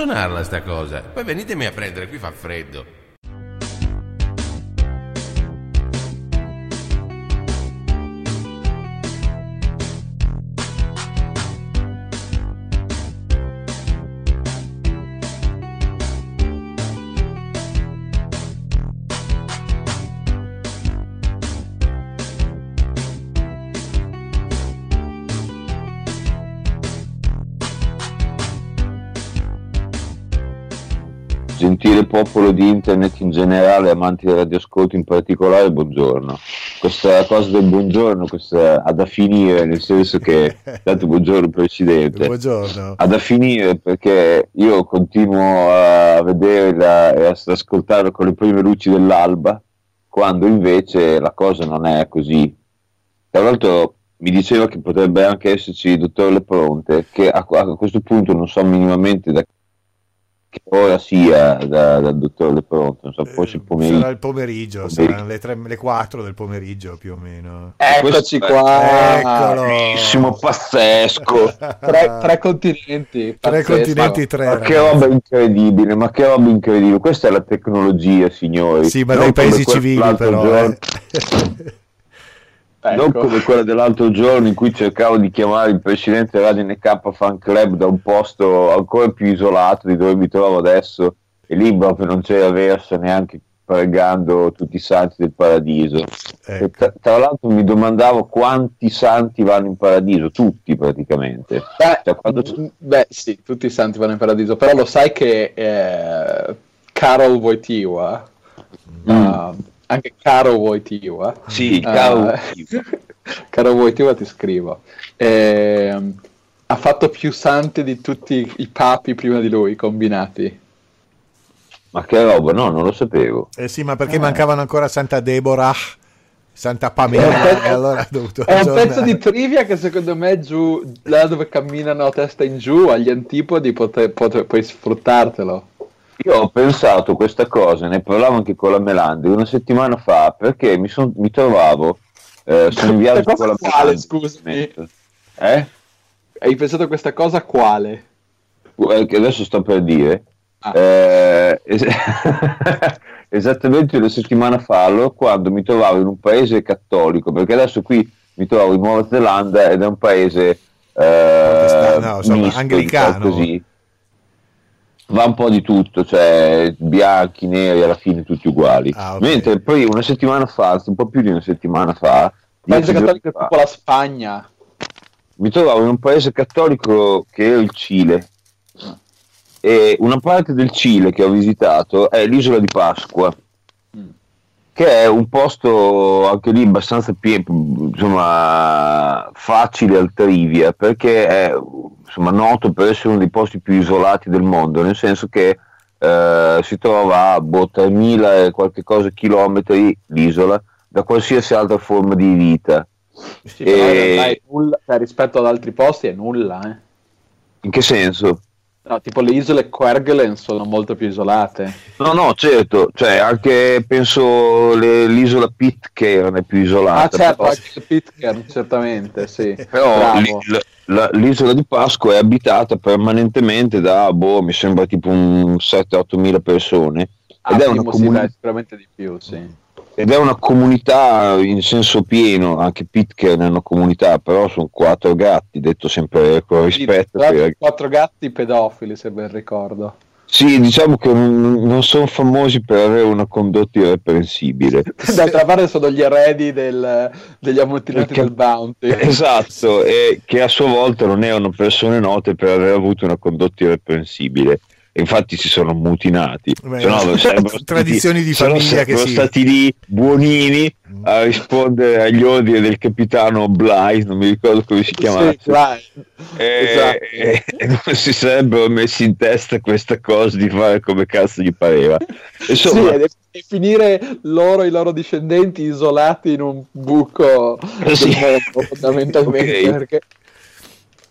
suonarla sta cosa. Poi venitemi a prendere, qui fa freddo. Di internet in generale, amanti del radioascolto in particolare, buongiorno. Questa cosa del buongiorno questa, ha da finire, nel senso che, tanto buongiorno Presidente, buongiorno. ha da finire perché io continuo a vederla e a ascoltarla con le prime luci dell'alba, quando invece la cosa non è così. Tra l'altro mi diceva che potrebbe anche esserci il dottor Lepronte, che a, a questo punto non so minimamente da che ora sia da, dal dottore De Pronto, non so, forse il pomeriggio. Sarà il pomeriggio, saranno le, 3, le 4 del pomeriggio più o meno. Eccoci qua, Eccolo. Bellissimo, pazzesco. tre, tre continenti, Tre continenti, tre. Ma che roba incredibile, ma che roba incredibile. Questa è la tecnologia, signori. Sì, ma Non dai paesi civili però. giorno- eh. Non Ecco. come quella dell'altro giorno in cui cercavo di chiamare il presidente Radio NK Fan Club da un posto ancora più isolato di dove mi trovo adesso e lì proprio non c'era verso neanche pregando tutti i santi del paradiso. E Ecco. tra, tra l'altro mi domandavo quanti santi vanno in paradiso, tutti praticamente. Beh, Cioè, quando- beh, sì, tutti i santi vanno in paradiso, però lo sai che eh, Carol Wojtyła, uh, anche Caro Wojtyła, Sì, eh, caro. Caro Wojtyła ti scrivo, ehm, ha fatto più santi di tutti i papi prima di lui combinati. Ma che roba, no, non lo sapevo. Eh sì, ma perché mancavano ancora Santa Deborah, Santa Pamela, È un pezzo- e allora ha dovuto È un aggiornare. pezzo di trivia che secondo me giù, là dove camminano a testa in giù, agli antipodi pote- pote- puoi sfruttartelo. Io ho pensato questa cosa, ne parlavo anche con la Melandi una settimana fa, perché mi, son- mi trovavo, eh, sono in viaggio con la quale, Melandi. scusami? Eh? Hai pensato a questa cosa quale? Eh, che adesso sto per dire. Ah. Eh, es- esattamente una settimana fa, allora, quando mi trovavo in un paese cattolico, perché adesso qui mi trovo in Nuova Zelanda ed è un paese eh, no, insomma, misto, anglicano. così. Va un po' di tutto, cioè bianchi, neri, alla fine tutti uguali. Ah, ok. Mentre poi una settimana fa, un po' più di una settimana fa, Paese cattolico è fa, tipo la Spagna. mi trovavo in un paese cattolico che era il Cile e una parte del Cile che ho visitato è l'isola di Pasqua. Che è un posto anche lì abbastanza pie- insomma, facile al trivia perché è insomma, noto per essere uno dei posti più isolati del mondo nel senso che eh, si trova a boh, 3.000 e qualche cosa chilometri l'isola da qualsiasi altra forma di vita Sì, E- nulla, cioè, rispetto ad altri posti è nulla. eh. in che senso? No, tipo le isole Kerguelen sono molto più isolate. No, no, certo, cioè anche penso le- l'isola Pitcairn è più Ah, isolata. certo, però, anche Pitcairn, certamente, sì. però la- la- l'isola di Pasqua è abitata permanentemente da, boh, mi sembra tipo un 7-8 mila persone. Ah, Ed è, una mo- sì, comuni- dai, sicuramente di più, sì. Ed è una comunità in senso pieno, anche Pitcairn è una comunità, però sono quattro gatti, detto sempre con rispetto. Sì, quattro gatti pedofili, se ben ricordo. Sì, diciamo che non, sono famosi per avere una condotta irreprensibile. D'altra parte sono gli eredi del- degli ammutinati del Bounty. Esatto, e che a sua volta non erano persone note per aver avuto una condotta irreprensibile. Infatti si sono mutinati. Beh, no, sarebbero stati- tradizioni di famiglia che sarebbero si- stati lì buonini a rispondere agli ordini del capitano Bly, non mi ricordo come si chiamava. Sì, e, esatto. e- e non si sarebbero messi in testa questa cosa di fare come cazzo gli pareva. Insomma, Sì, e, finire loro e i loro discendenti isolati in un buco Sì. fondamentalmente. Ok. Perché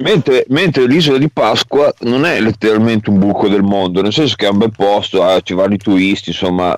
Mentre, mentre l'isola di Pasqua non è letteralmente un buco del mondo, nel senso che è un bel posto, ah, ci vanno i turisti, insomma,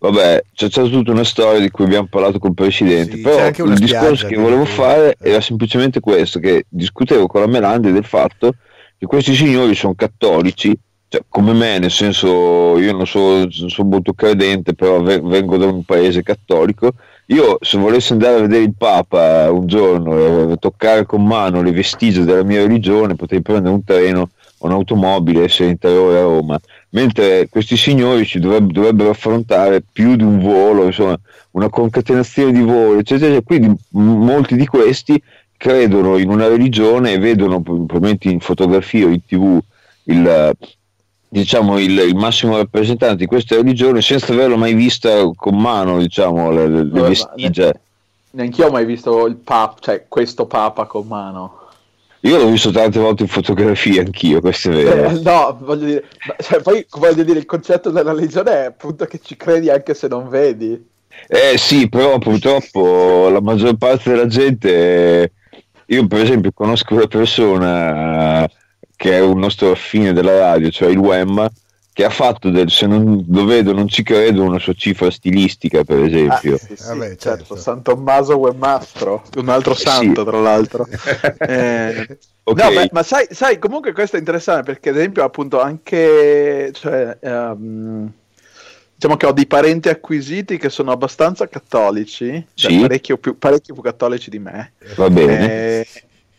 vabbè, c'è, c'è tutta una storia di cui abbiamo parlato con il presidente, Sì, però il discorso che volevo fare Eh. era semplicemente questo, che discutevo con la Melandi del fatto che questi signori sono cattolici cioè, come me, nel senso io non sono, non sono molto credente, però ve- vengo da un paese cattolico. Io se volessi andare a vedere il Papa un giorno e toccare con mano le vestigia della mia religione, potrei prendere un treno o un'automobile e essere in tre ore a Roma. Mentre questi signori ci dovrebbero, dovrebbero affrontare più di un volo, insomma, una concatenazione di voli, eccetera. eccetera. Quindi molti di questi credono in una religione e vedono probabilmente in fotografia o in tv il, diciamo, il, il, massimo rappresentante di questa religione senza averlo mai vista con mano diciamo, le, le Vabbè, vestigia. Neanche io ho mai visto il papa, cioè questo papa con mano. Io l'ho visto tante volte in fotografia anch'io, questo è vero. Eh, no, voglio dire, cioè, poi voglio dire, il concetto della religione è appunto che ci credi anche se non vedi. Eh sì, però purtroppo la maggior parte della gente, io per esempio conosco una persona che è un nostro affine della radio, cioè il Wemma, che ha fatto del se non lo vedo non ci credo una sua cifra stilistica per esempio. Ah, sì, sì, Vabbè, certo, certo. San Tommaso Webmastro, un altro Sì. santo tra l'altro. Eh, Ok. No, ma, ma sai, sai, comunque questo è interessante perché ad esempio appunto anche, cioè, ehm, diciamo che ho dei parenti acquisiti che sono abbastanza cattolici, cioè Sì. parecchio più, parecchio più cattolici di me. Va bene. Eh,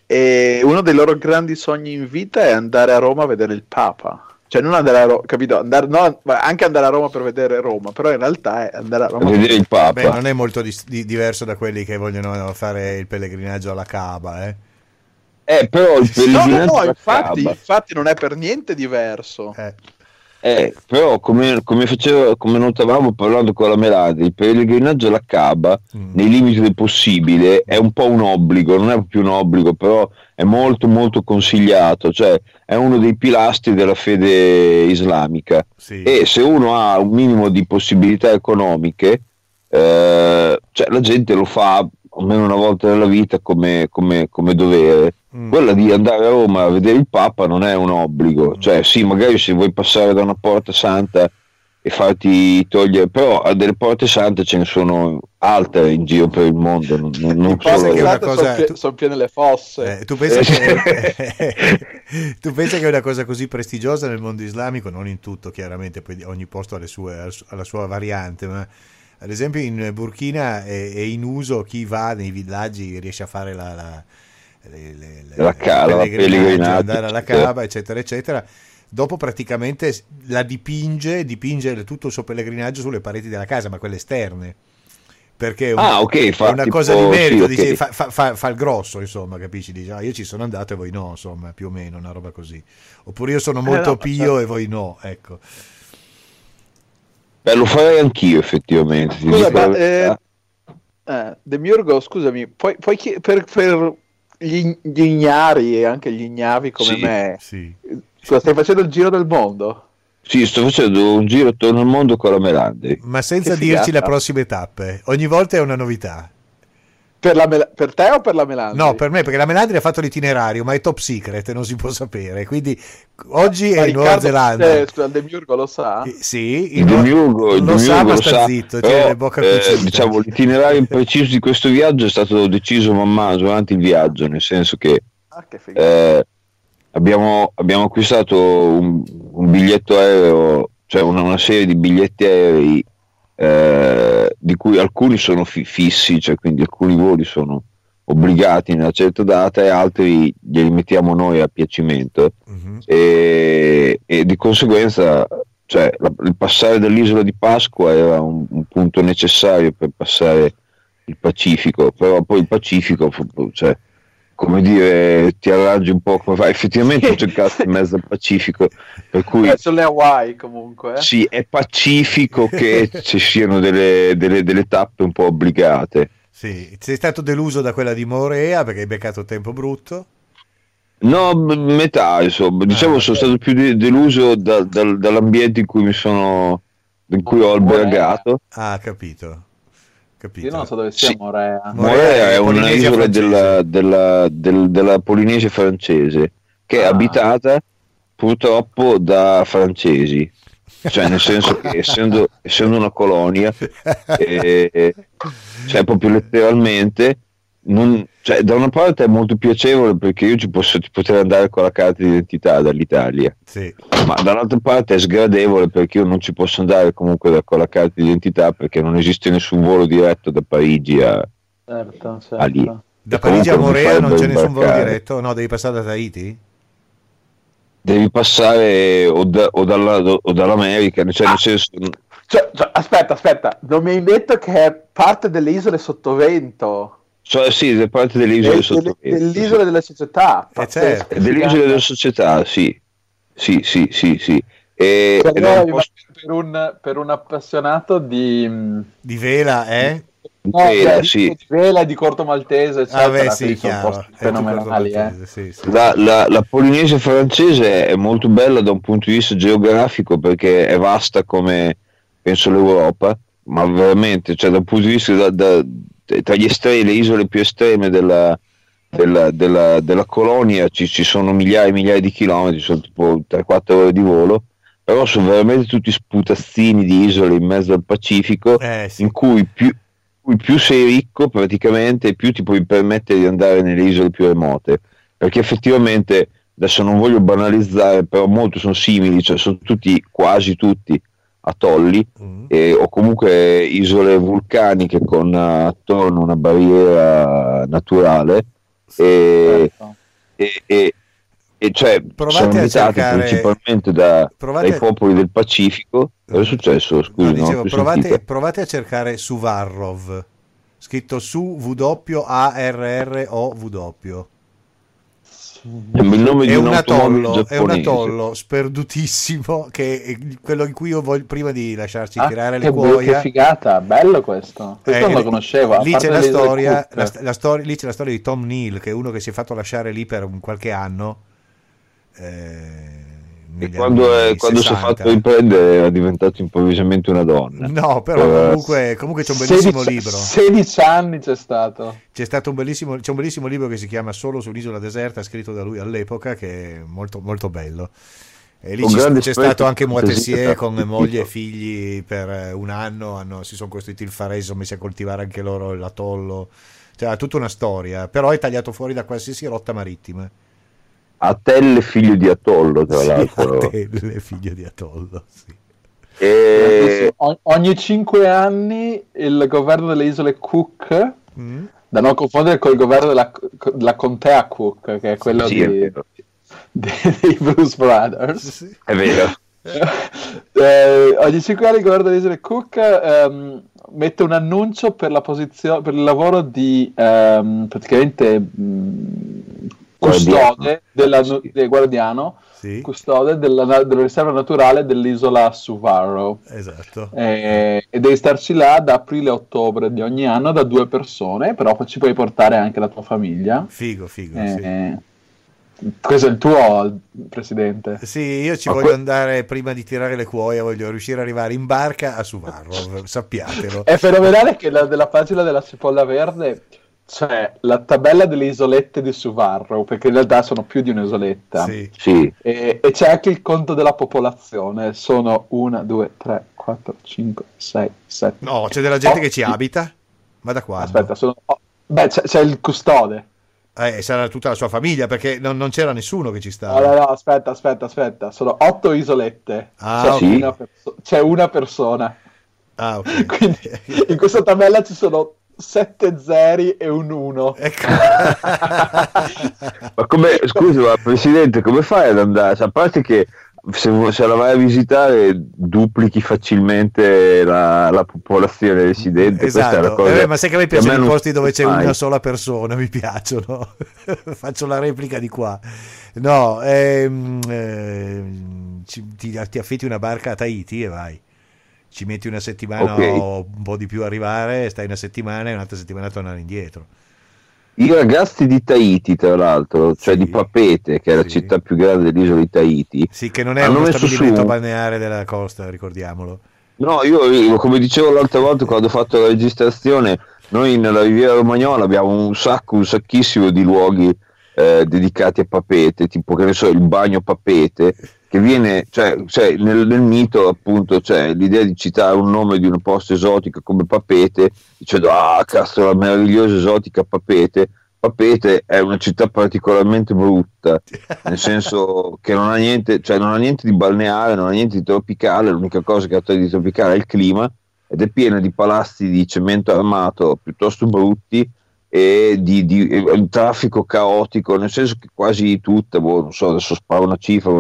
e uno dei loro grandi sogni in vita è andare a Roma a vedere il Papa. Cioè, non andare a Roma, capito? Andare, no, ma anche andare a Roma per vedere Roma, però in realtà è andare a Roma. vedere il Papa. Beh, non è molto dis- di- diverso da quelli che vogliono fare il pellegrinaggio alla Caba, eh. Eh, però il No, no, pellegrinaggio no, alla infatti, infatti non è per niente diverso. Eh, Eh, però come, come, faceva, come notavamo parlando con la Melade, il pellegrinaggio alla Caba, Mm. nei limiti del possibile, è un po' un obbligo, non è più un obbligo, però è molto molto consigliato, cioè è uno dei pilastri della fede islamica. sì. E se uno ha un minimo di possibilità economiche, eh, cioè la gente lo fa almeno una volta nella vita come, come- come dovere. Mm. Quella di andare a Roma a vedere il Papa non è un obbligo, Mm. cioè sì, magari se vuoi passare da una porta santa e farti togliere, però a delle porte sante ce ne sono altre in giro per il mondo, non, non- solo che una cosa- sono, sono piene le fosse. Eh, tu, pensa che, tu pensa che una cosa così prestigiosa nel mondo islamico, non in tutto chiaramente, poi ogni posto ha le sue- ha la sua variante, ma ad esempio in Burkina è, è in uso chi va nei villaggi riesce a fare la, la, le- le- le- La ca- il la pellegrinaggio, pellegrinaggio, andare alla. Kaaba, eccetera, eccetera. Dopo praticamente la dipinge, dipinge tutto il suo pellegrinaggio sulle pareti della casa, ma quelle esterne. Perché è un- Ah, ok, fa è una tipo- cosa di merito, sì, dice, fa, fa- fa- fa il grosso, insomma, capisci? Dice, ah, io ci sono andato e voi no, insomma, più o meno, una roba così. Oppure io sono molto no, ma pio certo. e voi no, ecco. Beh, lo farei anch'io effettivamente. ti Scusa, ma eh, eh, Demiurgo, scusami, puoi, puoi chi- per, per gli, gli ignari e anche gli ignavi come Sì. me, Sì. scusa, stai facendo il giro del mondo? Sì, sto facendo un giro attorno al mondo con la Melande. Ma senza dirci le prossime tappe. Ogni volta è una novità. Per, la mela- per te o per la Melandri? No, per me, perché la Melandri ha fatto l'itinerario, ma è top secret e non si può sapere. Quindi oggi Ma è in Nuova Riccardo, Zelanda. eh, il Demiurgo lo sa? Eh, Sì, Il Demiurgo, non sa, ma lo sta sa, zitto, però, tiene le bocca eh, diciamo, l'itinerario preciso di questo viaggio è stato deciso man mano durante il viaggio, nel senso che Ah, che eh, abbiamo, abbiamo acquistato un, un biglietto aereo, cioè una, una serie di biglietti aerei eh, di cui alcuni sono fi- fissi, cioè quindi alcuni voli sono obbligati in una certa data e altri glieli mettiamo noi a piacimento Mhm. e, e di conseguenza cioè, la- il passare dall'isola di Pasqua era un, un punto necessario per passare il Pacifico, però poi il Pacifico, fu- cioè, come dire, ti arrangi un po' come fai. Effettivamente ho cercato in mezzo al Pacifico, per cui Eh, sono le Hawaii comunque. eh. sì, è pacifico che ci siano delle, delle- delle tappe un po' obbligate. Sì, sei stato deluso da quella di Morea perché hai beccato tempo brutto. No, metà, insomma, diciamo Ah, sono stato più de- deluso da- dal- dall'ambiente in cui mi sono, in cui ho albergato. Ah, capito. Capito. Io non so dove sia Sì. Morea. Morea è è una Polinesia isola francese. della, della, del- della Polinesia francese che è Ah. abitata purtroppo da francesi, cioè nel senso che essendo, essendo una colonia, eh, cioè proprio letteralmente non- cioè, da una parte è molto piacevole perché io ci posso ci potrei andare con la carta d'identità dall'Italia, Sì. ma dall'altra parte è sgradevole perché io non ci posso andare comunque da- con la carta d'identità perché non esiste nessun volo diretto da Parigi a, Certo, a lì. certo. Da Parigi a Morea non c'è nessun volo diretto? No, devi passare da Tahiti? Devi passare o, da- o dalla- o dall'America, cioè Ah. nel senso, Cioè, cioè, aspetta, aspetta, non mi hai detto che è parte delle isole sottovento. Cioè, sì, da parte delle isole Delle- sotto isole delle società. Eh, certo. isole figata. della società, sì, sì, sì, sì, sì. E, Per, un noi, posto per un, per un appassionato di, Di vela, eh? di no, tela, di- sì. di vela di corto maltese, eccetera. Ah, beh, sì, chiaro. fenomenali. eh. sì, sì. La, la- la Polinesia francese è molto bella da un punto di vista geografico perché è vasta come penso l'Europa, ma veramente, cioè da un punto di vista da- da- tra gli estremi, le isole più estreme della, della, della- della colonia ci, ci sono migliaia e migliaia di chilometri, sono tipo 3-4 ore di volo, però sono veramente tutti sputazzini di isole in mezzo al Pacifico Eh, sì. in cui più, più sei ricco praticamente più ti puoi permettere di andare nelle isole più remote perché effettivamente adesso non voglio banalizzare però molto sono simili cioè sono tutti quasi tutti atolli Mm. eh, o comunque isole vulcaniche con eh, attorno una barriera naturale e, Certo. e- e- e cioè Provate sono a abitate cercare- principalmente da, dai popoli del Pacifico cosa è successo? scusi No, dicevo, provate, provate a cercare Suvarrov, scritto su W-A-R-R-O-W. È il nome di È un atollo, è un atollo sperdutissimo che è quello in cui io voglio, prima di lasciarci Ah, tirare le bello, che cuoia figata, bello questo. Questo Eh, non lo conoscevo. Lì c'è, la storia, la, la storia- lì c'è la storia di Tom Neal, che è uno che si è fatto lasciare lì per un qualche anno. eh, negli quando, è- quando si è 60. fatto riprendere era diventato improvvisamente una donna. No, però Eh, comunque, comunque c'è un bellissimo 16 libro. 16 anni c'è stato. C'è stato un bellissimo, c'è un bellissimo libro che si chiama Solo sull'isola deserta, scritto da lui all'epoca, che è molto, molto bello. E lì c'è spirito stato anche Moitessier con moglie e figli per eh, un anno, hanno- si sono costruiti il Farese, sono messi a coltivare anche loro l'atollo. Cioè, ha tutta una storia, però è tagliato fuori da qualsiasi rotta marittima. Atelle figlio di Atollo, tra Sì, l'altro. Attelle, figlio di Atollo. sì. E... O- ogni 5 anni il governo delle isole Cook, Mm? da non confondere con il governo della, della contea Cook, che è quello Sì, di- è dei Bruce Brothers. Sì. È vero. Eh, ogni 5 anni il governo delle isole Cook ehm, mette un annuncio per, la posizione, per il lavoro di ehm, praticamente mh, custode della, Sì. del guardiano Sì, custode della, della riserva naturale dell'isola Suvarro esatto. Eh, e devi starci là da aprile a ottobre di ogni anno da due persone però poi ci puoi portare anche la tua famiglia Figo, figo. sì. Eh, questo è il tuo presidente Sì, io ci Ma voglio que- andare prima di tirare le cuoia, voglio riuscire ad arrivare in barca a Suvarrov, sappiatelo. È fenomenale che la- della pagina della cipolla verde c'è la tabella delle isolette di Suvarro, perché in realtà sono più di un'isoletta. Sì. Sì. E, e c'è anche il conto della popolazione. Sono 1, 2, 3, 4, 5, 6, 7. No, c'è della gente che ci abita? Ma da quando? Aspetta, sono... oh, beh, c'è, c'è il custode. Eh, sarà tutta la sua famiglia perché non, non c'era nessuno che ci No, stava. no, no, aspetta, aspetta, aspetta. Sono 8 isolette. Ah, c'è, ok. sì? una perso- c'è una persona. Ah, ok. Quindi in questa tabella ci sono 7 zeri e un 1. Ecco. Ma come, scusi, ma Presidente, come fai ad andare? A parte che se, se la vai a visitare duplichi facilmente la, la popolazione residente, Esatto, cosa. Eh, ma sai che a me piacciono i non posti dove c'è mai. una sola persona, mi piacciono. Faccio la replica di qua. No, ehm, ci- ti, ti affitti una barca a Tahiti e vai. Ci metti una settimana Ok. o un po' di più a arrivare, stai una settimana e un'altra settimana a tornare indietro. I ragazzi di Tahiti, tra l'altro, cioè Sì. di Papete, che è la Sì. città più grande dell'isola di Tahiti. Sì, che non è uno su stabilimento un- balneare della costa, ricordiamolo. No, io, io, come dicevo l'altra volta quando ho fatto la registrazione, noi nella Riviera Romagnola abbiamo un sacco, un sacchissimo di luoghi eh, dedicati a papete, tipo che ne so, il bagno papete, che viene, cioè, cioè nel, nel, mito appunto c'è l'idea di citare un nome di un posto esotico come papete, dicendo ah cazzo la meravigliosa esotica papete, Papete è una città particolarmente brutta, nel senso che non ha niente, cioè non ha niente di balneare, non ha niente di tropicale, l'unica cosa che ha di tropicale è il clima ed è piena di palazzi di cemento armato piuttosto brutti e di, di un traffico caotico, nel senso che quasi tutta, boh, non so, adesso sparo una cifra,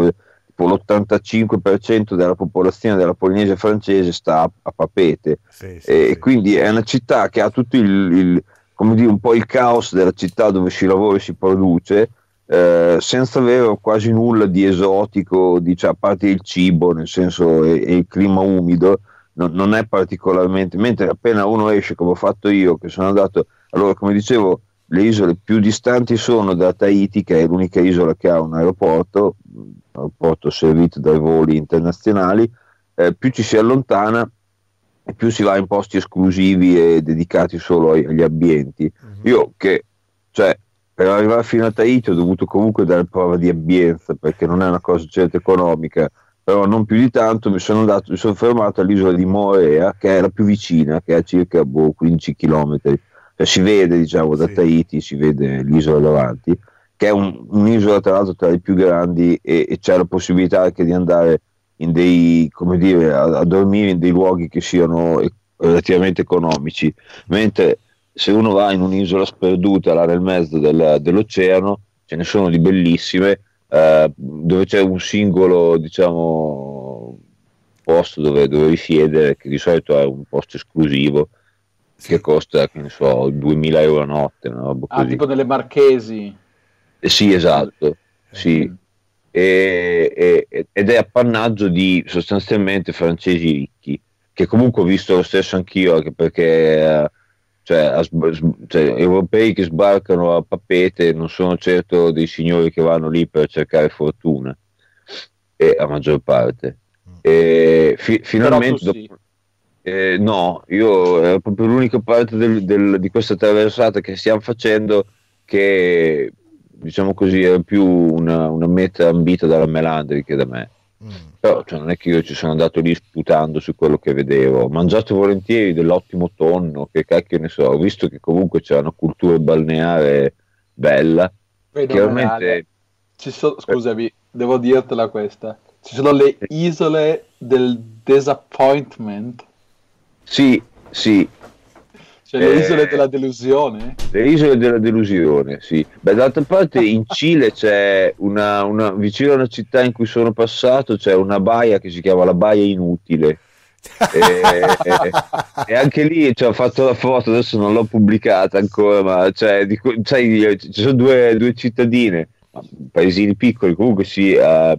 tipo l'85% della popolazione della Polinesia francese sta a, a Papete sì, sì, e sì. quindi è una città che ha tutto il, il come dire, un po' il caos della città dove si lavora e si produce, eh, senza avere quasi nulla di esotico, diciamo, a parte il cibo, nel senso, e, e il clima umido, no, non è particolarmente, mentre appena uno esce, come ho fatto io, che sono andato, allora come dicevo, le isole più distanti sono da Tahiti, che è l'unica isola che ha un aeroporto, aeroporto servito dai voli internazionali, eh, più ci si allontana e più si va in posti esclusivi e dedicati solo agli ambienti. Uh-huh. Io che, cioè, per arrivare fino a Tahiti ho dovuto comunque dare prova di ambienza perché non è una cosa certo economica, però non più di tanto mi sono, andato, mi sono fermato all'isola di Morea che è la più vicina, che è a circa boh, 15 km, cioè, si vede diciamo da sì. Tahiti, si vede l'isola davanti, che è un, un'isola tra l'altro tra le più grandi e, e c'è la possibilità anche di andare in dei, come dire, a, a, dormire in dei luoghi che siano relativamente economici, mentre se uno va in un'isola sperduta là nel mezzo del, dell'oceano, ce ne sono di bellissime, eh, dove c'è un singolo, diciamo, posto dove, dove risiedere, che di solito è un posto esclusivo, che costa, che ne so, 2000 euro a notte. No? Ah, tipo delle Marchesi. Eh, sì, esatto. Sì. Eh e, e, ed è appannaggio di sostanzialmente francesi ricchi, che comunque ho visto lo stesso anch'io, anche perché cioè, cioè, europei che sbarcano a Papete non sono certo dei signori che vanno lì per cercare fortuna, e, a maggior parte. E, fi, finalmente... Dopo, eh, no, io è proprio l'unica parte del, del, di questa traversata che stiamo facendo che diciamo così, era più una, una meta ambita dalla Melandri che da me. Mm. Però cioè, non è che io ci sono andato lì sputando su quello che vedevo, ho mangiato volentieri dell'ottimo tonno, che cacchio ne so, ho visto che comunque c'è una cultura balneare bella. Chiaramente... So, scusami, devo dirtela questa. Ci sono le isole del disappointment. Sì, sì, cioè le isole eh, della delusione? Le isole della delusione, sì. Beh, d'altra parte in Cile c'è una, una, vicino a una città in cui sono passato c'è una baia che si chiama la Baia Inutile. e, e, e, anche lì cioè, ho fatto la foto, adesso non l'ho pubblicata ancora, ma cioè, di, cioè, ci sono due, due, cittadine, paesini piccoli, comunque si, uh,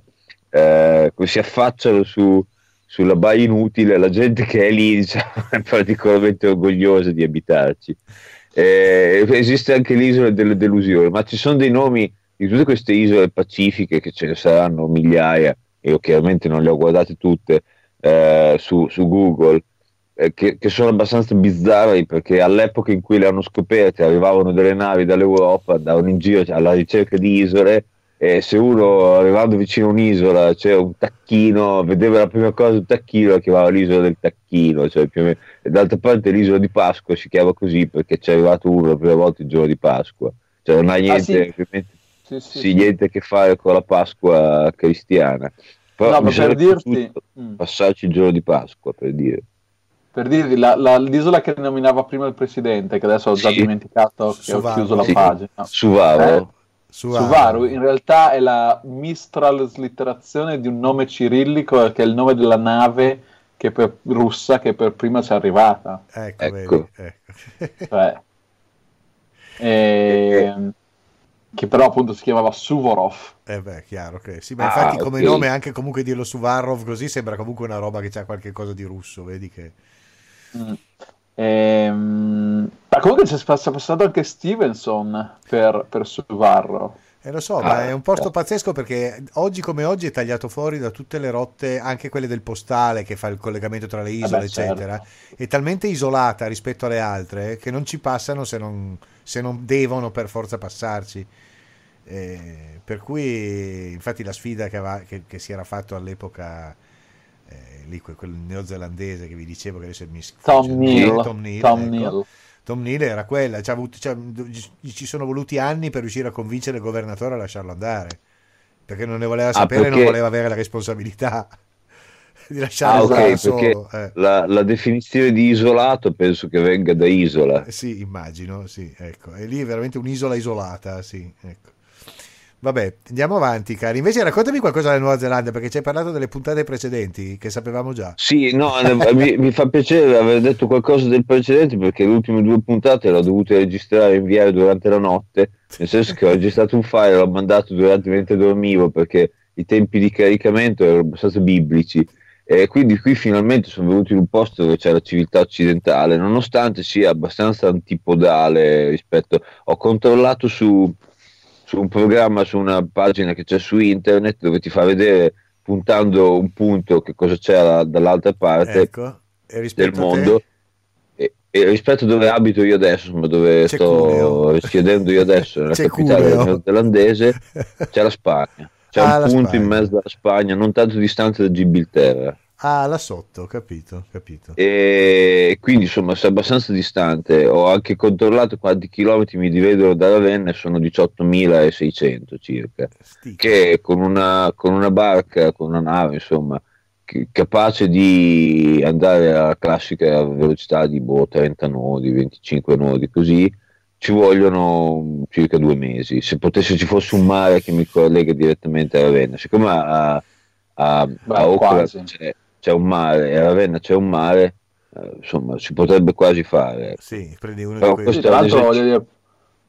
uh, si affacciano su, sulla baia inutile, la gente che è lì diciamo, è particolarmente orgogliosa di abitarci. Eh, esiste anche l'isola delle delusioni, ma ci sono dei nomi di tutte queste isole pacifiche che ce ne saranno migliaia, e io chiaramente non le ho guardate tutte eh, su, su, Google, eh, che, che, sono abbastanza bizzarri perché all'epoca in cui le hanno scoperte arrivavano delle navi dall'Europa, andavano in giro alla ricerca di isole e se uno arrivando vicino a un'isola c'era un tacchino, vedeva la prima cosa un tacchino, la chiamava l'isola del tacchino, cioè più o meno. E d'altra parte l'isola di Pasqua si chiama così perché c'è arrivato uno la prima volta il giorno di Pasqua, cioè non ha ah, niente, ah, sì. Sì, sì, sì, niente a che fare con la Pasqua cristiana. Però no, ma per dirti... Mm. Passarci il giorno di Pasqua, per dire. Per dirti, la, la, l'isola che nominava prima il presidente, che adesso ho già dimenticato che ho chiuso la pagina. Suvaro. Eh? Suvaru. In realtà è la mistral slitterazione di un nome cirillico che è il nome della nave che per, russa che per prima ci è arrivata. Ecco, ecco. ecco. Cioè, e, che però appunto si chiamava Suvorov. Eh beh, chiaro che sì, ma ah, infatti come okay. nome anche comunque dirlo Suvarov così sembra comunque una roba che c'ha qualche cosa di russo, vedi che... Mm. Ehm, ma comunque c'è passato anche Stevenson per, per Suvarro. Eh, lo so, ah, ma è un posto pazzesco perché oggi come oggi è tagliato fuori da tutte le rotte, anche quelle del postale che fa il collegamento tra le isole, eh beh, eccetera. Certo. È talmente isolata rispetto alle altre che non ci passano se non, se non devono per forza passarci. Eh, per cui, infatti, la sfida che, aveva, che, che si era fatto all'epoca, eh, lì quel neozelandese che vi dicevo che adesso mi Tom Neal, Tom Neal, Tom ecco. Neal. Tom Neal era quella, c'ha- gli ci sono voluti anni per riuscire a convincere il governatore a lasciarlo andare, perché non ne voleva sapere e non perché- voleva avere la responsabilità di lasciare Ah, andare ok, perché solo. eh. la, la definizione di isolato penso che venga da isola. Eh, Sì, immagino, sì, ecco. E lì è veramente un'isola isolata, sì, ecco. Vabbè, andiamo avanti, cari. Invece raccontami qualcosa della Nuova Zelanda, perché ci hai parlato delle puntate precedenti, che sapevamo già. Sì, no, mi, mi fa piacere aver detto qualcosa del precedente perché le ultime due puntate le ho dovute registrare e inviare durante la notte, nel senso che ho registrato un file l'ho mandato durante mentre dormivo perché i tempi di caricamento erano abbastanza biblici. E quindi qui finalmente sono venuto in un posto dove c'è la civiltà occidentale, nonostante sia abbastanza antipodale rispetto. Ho controllato su, su un programma, su una pagina che c'è su internet dove ti fa vedere puntando un punto che cosa c'è da- dall'altra parte Ecco. Del mondo e, e rispetto a dove abito io adesso, insomma, dove C'è sto Cuneo. risiedendo io adesso, nella C'è capitale neozelandese, c'è la Spagna. C'è Ah, un punto Spagna. in mezzo alla Spagna, non tanto distante da Gibilterra. Ah, là sotto, capito, capito. E quindi insomma sei abbastanza distante. Ho anche controllato quanti chilometri mi dividono da Ravenna, e sono 18.600 circa. Sti- Che con una, con una barca, con una nave, insomma, che- capace di andare alla classica velocità di boh, 30 nodi, 25 nodi, così ci vogliono circa due mesi. Se potesse ci fosse un mare che mi collega direttamente a Ravenna, siccome a, a, a Beh, Auckland c'è, c'è un mare e a Ravenna c'è un mare, eh, insomma, si potrebbe quasi fare. Sì, prendi uno Però di questo- tra l'altro, voglio dire,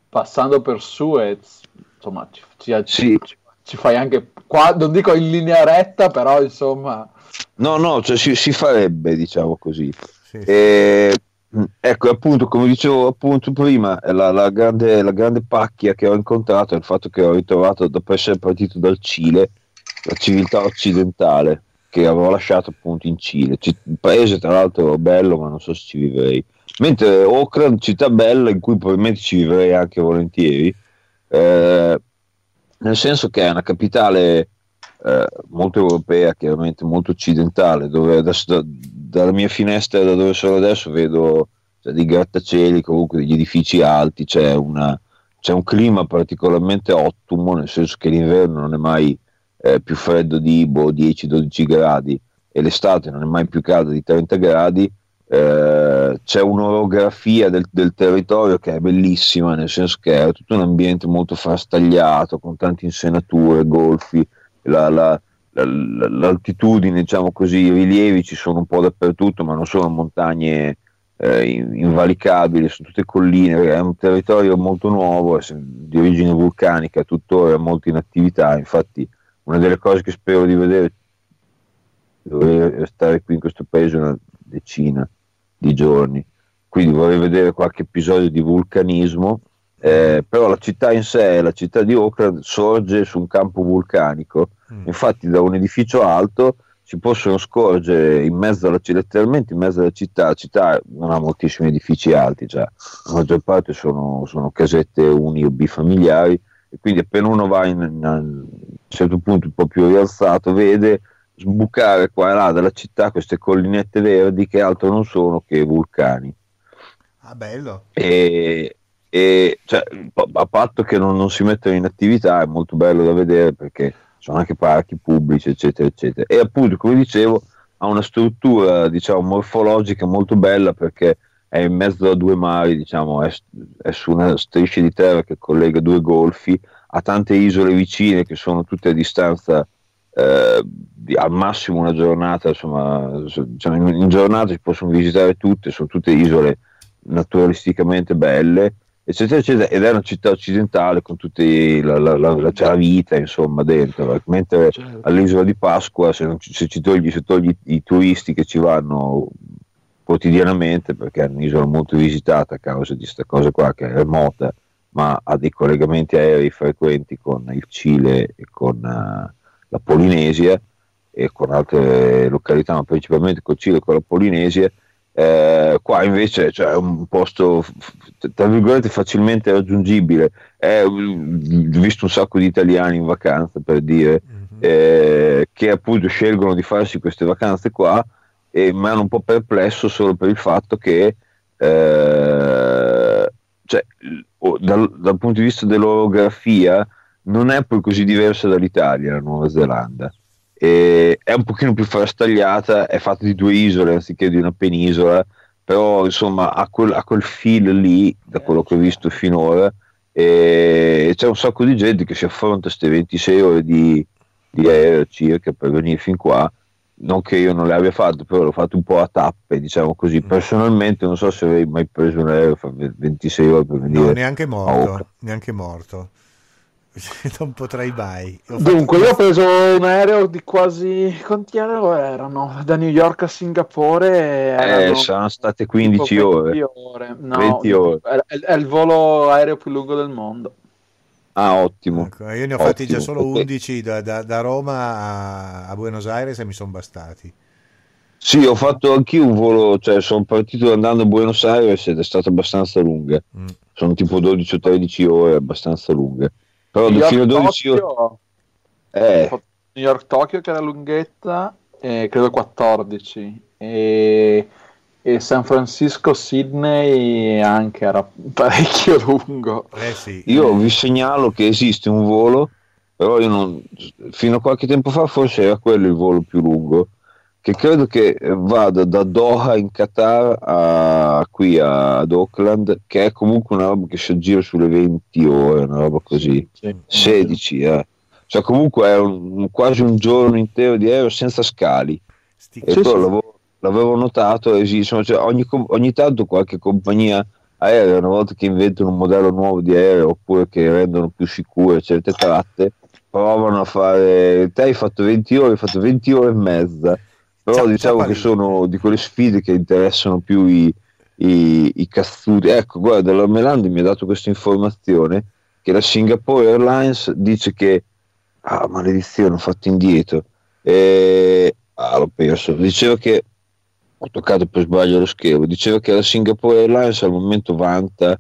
passando per Suez, insomma, ci, ci- Sì. ci- ci fai anche qua, non dico in linea retta, però insomma, No, no, cioè si, si farebbe, diciamo così. sì, sì. E, mh, ecco, appunto, come dicevo appunto prima, è la, la grande, la grande pacchia che ho incontrato è il fatto che ho ritrovato, dopo essere partito dal Cile, la civiltà occidentale che avevo lasciato appunto in Cile. Ci- un paese tra l'altro bello, ma non so se ci vivrei. Mentre Auckland, città bella in cui probabilmente ci vivrei anche volentieri, eh, nel senso che è una capitale eh, molto europea, chiaramente molto occidentale, dove adesso da- dalla mia finestra da dove sono adesso vedo cioè, dei grattacieli, comunque degli edifici alti, c'è, una- c'è un clima particolarmente ottomo, nel senso che l'inverno non è mai eh, più freddo di boh, 10-12 gradi e l'estate non è mai più calda di 30 gradi. Eh, c'è un'orografia del, del territorio che è bellissima, nel senso che è tutto un ambiente molto frastagliato, con tante insenature, golfi, la- la- la- la- l'altitudine, diciamo così, i rilievi ci sono un po' dappertutto, ma non sono montagne eh, in- invalicabili, sono tutte colline, è un territorio molto nuovo, di origine vulcanica, tuttora molto in attività, infatti una delle cose che spero di vedere, dovrei restare qui in questo paese una decina di giorni, quindi vorrei vedere qualche episodio di vulcanismo, eh, però la città in sé, la città di Auckland, sorge su un campo vulcanico, Mm. infatti da un edificio alto si possono scorgere in mezzo alla letteralmente in mezzo alla città, la città non ha moltissimi edifici alti, cioè, la maggior parte sono, sono casette uni o bifamiliari, e quindi appena uno va in, in- a un certo punto un po' più rialzato, vede sbucare qua e là dalla città queste collinette verdi che altro non sono che vulcani Ah, bello. e, e, cioè, a patto che non, non si mettono in attività è molto bello da vedere perché sono anche parchi pubblici eccetera eccetera e appunto come dicevo ha una struttura diciamo morfologica molto bella perché è in mezzo a due mari diciamo è, è su una striscia di terra che collega due golfi ha tante isole vicine che sono tutte a distanza eh, di- al massimo una giornata insomma so- diciamo, in, in giornata si possono visitare tutte sono tutte isole naturalisticamente belle, eccetera, eccetera, ed è una città occidentale con tutti la, la- la- la- vita, insomma, dentro. Mentre all'isola di Pasqua, se, non se ci togli, se togli i turisti che ci vanno quotidianamente, perché è un'isola molto visitata a causa di questa cosa qua che è remota, ma ha dei collegamenti aerei frequenti con il Cile e con eh, la Polinesia e con altre località, ma principalmente col Cile e con la Polinesia, Eh, qua invece cioè, è un posto tra virgolette facilmente raggiungibile. È, ho visto un sacco di italiani in vacanza per dire mm-hmm. eh, che appunto scelgono di farsi queste vacanze qua e mi hanno un po' perplesso solo per il fatto che eh, cioè, dal, dal, punto di vista dell'orografia non è poi così diversa dall'Italia la Nuova Zelanda. E è un pochino più frastagliata è fatta di due isole anziché di una penisola però insomma ha quel, ha quel feel lì da quello che ho visto finora e c'è un sacco di gente che si affronta queste 26 ore di, di aereo circa per venire fin qua non che io non le abbia fatte, però l'ho fatto un po' a tappe, diciamo così. Mm. Personalmente non so se avrei mai preso un aereo fa 26 ore per venire. No, neanche morto, neanche morto. non potrei mai. Dunque, io ho preso un aereo di quasi quanti erano? Da New York a Singapore. Eh, saranno state 15 ore. ore. No, 20 ore. È, è il volo aereo più lungo del mondo. Ah, ottimo. Ecco, io ne ho ottimo, fatti già solo 11 da, da, da Roma a, a, Buenos Aires e mi sono bastati. Sì, ho fatto anch'io un volo, cioè sono partito andando a Buenos Aires ed è stato abbastanza lunga. Mm. Sono tipo 12 o 13 ore, abbastanza lunghe. Però New fino a 12 ore... Eh. New York Tokyo che era lunghetta, eh, credo 14. E e San Francisco Sydney anche era parecchio lungo. Eh sì. Io vi segnalo che esiste un volo, però io non, fino a qualche tempo fa forse era quello il volo più lungo, che credo che vada da Doha in Qatar a qui ad Auckland, che è comunque una roba che si aggira sulle 20 ore, una roba così, sì. 16, eh. cioè comunque è un, quasi un giorno intero di aereo senza scali. Sti e poi lavoro l'avevo notato, esistono, cioè ogni, ogni, tanto qualche compagnia aerea, una volta che inventano un modello nuovo di aereo oppure che rendono più sicure certe tratte, provano a fare, te hai fatto 20 ore, hai fatto 20 ore e mezza, però ciao, diciamo ciao, che sono di quelle sfide che interessano più i, i, i cazzuti. Ecco, guarda, la Melandi mi ha dato questa informazione che la Singapore Airlines dice che, ah maledizione, ho fatto indietro, e, ah l'ho perso, diceva che ho toccato per sbaglio lo schermo, diceva che la Singapore Airlines al momento vanta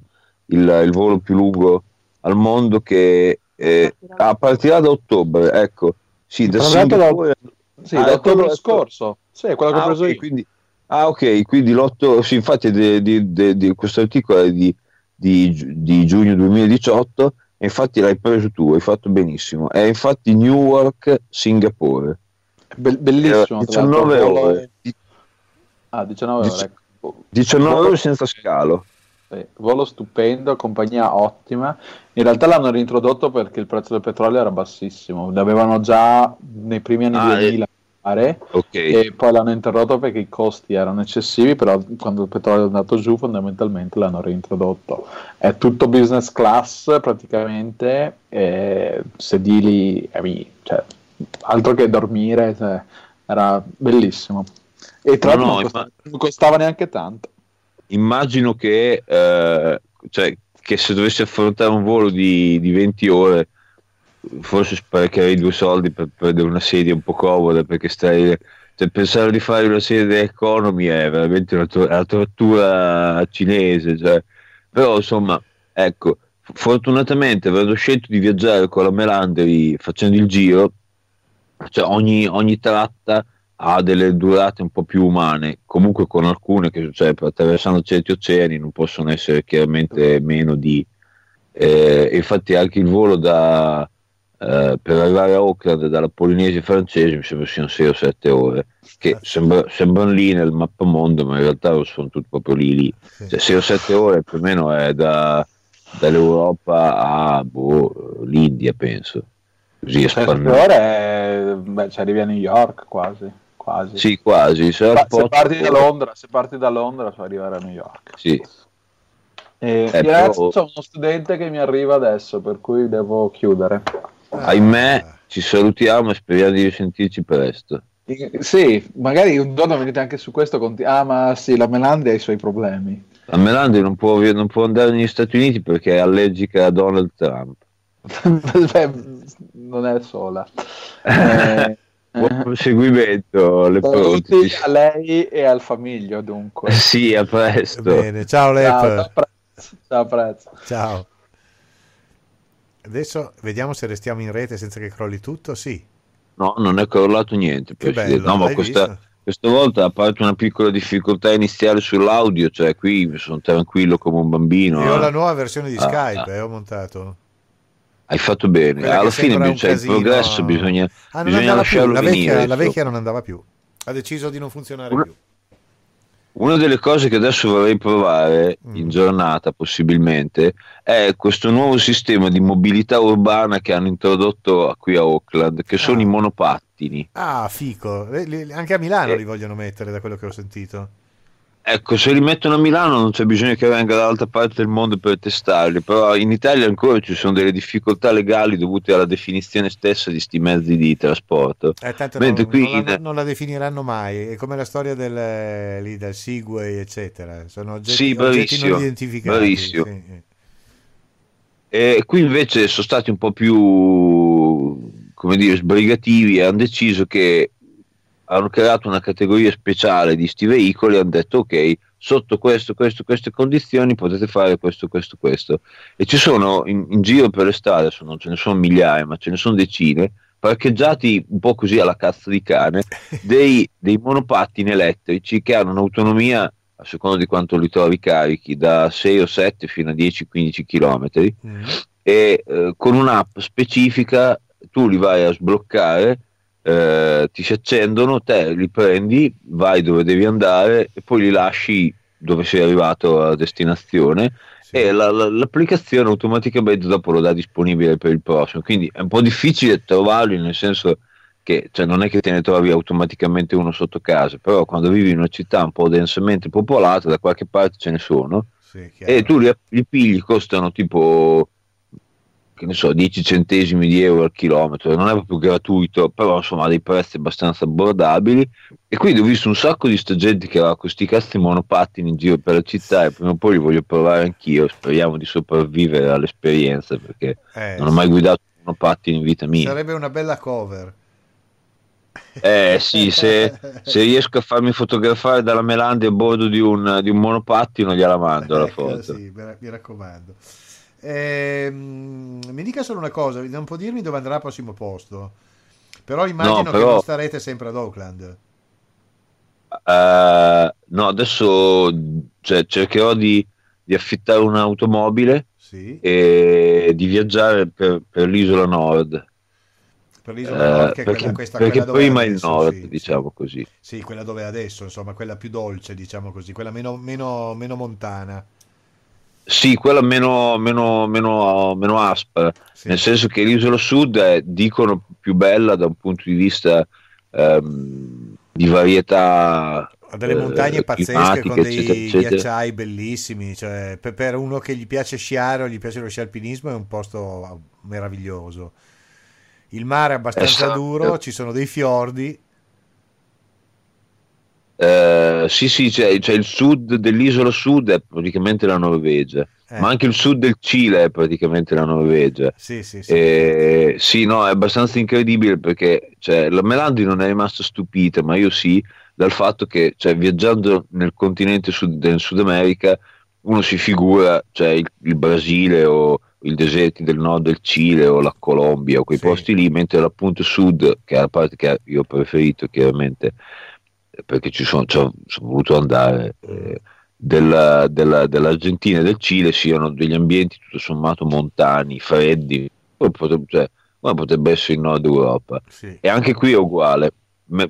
il, il volo più lungo al mondo che eh, ah, partirà da ottobre, ecco, sì, da Singapore... Da, sì, ah, da ottobre scorso, sì, quello che ah, ho preso okay, io. Quindi, ah ok, quindi l'8, sì, infatti di, di, di, di questo articolo è di, di, giugno 2018 e infatti l'hai preso tu, hai fatto benissimo, è infatti Newark, Singapore. Be- bellissimo, 19 ore. Ah, 19 ore. 19 ore senza scalo. Sì, volo stupendo, compagnia ottima. In realtà l'hanno reintrodotto perché il prezzo del petrolio era bassissimo. L'avevano già nei primi anni ah, 2000 eh. okay. e poi l'hanno interrotto perché i costi erano eccessivi, però quando il petrolio è andato giù fondamentalmente l'hanno reintrodotto. È tutto business class praticamente, sedili, eh, cioè, altro che dormire, cioè, era bellissimo. E tra l'altro no, non, costava, non, costava, neanche tanto. Immagino che, eh, cioè, che se dovessi affrontare un volo di, di 20 ore, forse sprecherei due soldi per prendere una sedia un po' comoda perché stai cioè, pensare di fare una serie economy è veramente una, to- una tortura cinese cioè. però insomma ecco fortunatamente avendo scelto di viaggiare con la Melandri facendo il giro cioè ogni, ogni tratta ha delle durate un po' più umane, comunque con alcune che cioè, attraversando certi oceani non possono essere chiaramente meno di... Eh, infatti anche il volo da, eh, per arrivare a Auckland dalla Polinesia francese mi sembra siano 6 o 7 ore, che sembra, sembrano lì nel mappamondo, ma in realtà sono tutti proprio lì, lì. Cioè, 6 o 7 ore più o meno è da, dall'Europa a boh, l'India, penso. Così 7 ore, beh, ci arrivi a New York quasi quasi. Sì, quasi. Se, se, se parti da Londra, se parti da Londra, puoi arrivare a New York. Sì. E eh, ragazzi, però... c'è uno studente che mi arriva adesso, per cui devo chiudere. Ahimè, ci salutiamo e speriamo di risentirci presto. Sì, magari un giorno venite anche su questo. Conti- ah, ma sì, la Melandi ha i suoi problemi. La Melandi non può, non può andare negli Stati Uniti perché è allergica a Donald Trump. Beh, non è sola. Eh, Buon proseguimento, le Saluti a lei e al famiglio dunque. Sì, a presto. Bene, ciao Ciao, Lep. ciao, prezzo. Ciao. Adesso vediamo se restiamo in rete senza che crolli tutto. Sì, No, non è crollato niente. che bello. No, ma questa, visto? questa volta, a parte una piccola difficoltà iniziale sull'audio, cioè qui sono tranquillo come un bambino. E ho eh. la nuova versione di Ah, Skype, ah. eh, ho montato. Hai fatto bene. Quella Alla fine un cioè, il progresso bisogna, Ah, bisogna lasciarlo la venire. vecchia, la insomma. vecchia non andava più. Ha deciso di non funzionare Una- più. Una delle cose che adesso vorrei provare Mm. in giornata, possibilmente, è questo nuovo sistema di mobilità urbana che hanno introdotto qui a Auckland, che sono Ah. i monopattini. Ah, fico. Anche a Milano Eh. li vogliono mettere, da quello che ho sentito. Ecco, se li mettono a Milano non c'è bisogno che venga dall'altra parte del mondo per testarli, però in Italia ancora ci sono delle difficoltà legali dovute alla definizione stessa di sti mezzi di trasporto. Eh, tanto Mentre non, qui non la, non la definiranno mai. È come la storia del, lì, del Segway, eccetera. Sono oggetti, Sì, oggetti non identificati. bravissimo. sì. E qui invece sono stati un po' più, come dire, sbrigativi e hanno deciso che hanno creato una categoria speciale di sti veicoli e hanno detto ok, sotto questo, questo, queste condizioni potete fare questo, questo, questo. E ci sono in, in giro per le strade, non ce ne sono migliaia, ma ce ne sono decine, parcheggiati un po' così alla cazzo di cane, dei, dei monopattini elettrici che hanno un'autonomia, a seconda di quanto li trovi carichi, da 6 o 7 fino a 10-15 km Mm. e eh, con un'app specifica tu li vai a sbloccare, eh, ti si accendono, te li prendi, vai dove devi andare e poi li lasci dove sei arrivato a destinazione Sì. e la- la- l'applicazione automaticamente dopo lo dà disponibile per il prossimo. Quindi è un po' difficile trovarli nel senso che cioè, non è che te ne trovi automaticamente uno sotto casa, però quando vivi in una città un po' densamente popolata da qualche parte ce ne sono Sì, e tu li, li pigli, costano tipo che ne so, 10 centesimi di euro al chilometro, non è proprio gratuito, però insomma ha dei prezzi abbastanza abbordabili. E quindi ho visto un sacco di sta gente che aveva questi cazzi monopattini in giro per la città e prima o poi li voglio provare anch'io. Speriamo di sopravvivere all'esperienza perché Eh, non ho mai guidato un monopattino in vita mia. Sarebbe una bella cover. Eh sì, se, se riesco a farmi fotografare dalla Melandi a bordo di un, di un monopattino, gliela mando la Ecco, foto. sì, mi raccomando. Ehm, mi dica solo una cosa, non può dirmi dove andrà al prossimo posto. Però immagino No, che però- non starete sempre ad Auckland. Eh, no, adesso cioè, cercherò di, di affittare un'automobile Sì, e di viaggiare per, per l'isola nord. per l'isola nord, Eh, che è perché quella, questa, perché quella prima il adesso, nord, sì, diciamo così. Sì, quella dove è adesso, insomma, quella più dolce, diciamo così, quella meno, meno, meno montana. Sì, quella meno, meno, meno, meno aspra, Sì. nel senso che l'isola sud è, dicono, più bella da un punto di vista ehm, di varietà Ha delle eh, montagne pazzesche con dei eccetera, eccetera. ghiacciai bellissimi. Cioè, per, per uno che gli piace sciare o gli piace lo scialpinismo è un posto meraviglioso. Il mare è abbastanza Esatto. duro, ci sono dei fiordi. Eh, sì, sì, c'è, c'è il sud dell'isola sud è praticamente la Norvegia, Eh, ma anche il sud del Cile è praticamente la Norvegia. sì, sì, sì. Eh, sì, no, è abbastanza incredibile perché cioè, la Melandi non è rimasta stupita, ma io sì, dal fatto che cioè, viaggiando nel continente sud, del Sud America uno si figura cioè, il, il Brasile o i deserti del nord del Cile o la Colombia o quei Sì. posti lì, mentre la punta sud, che è la parte che io ho preferito chiaramente, perché ci sono, ci ho, sono voluto andare, eh, della- della- dell'Argentina e del Cile siano degli ambienti tutto sommato montani, freddi, come potrebbe, cioè, come potrebbe essere il nord Europa. sì. E anche qui è uguale,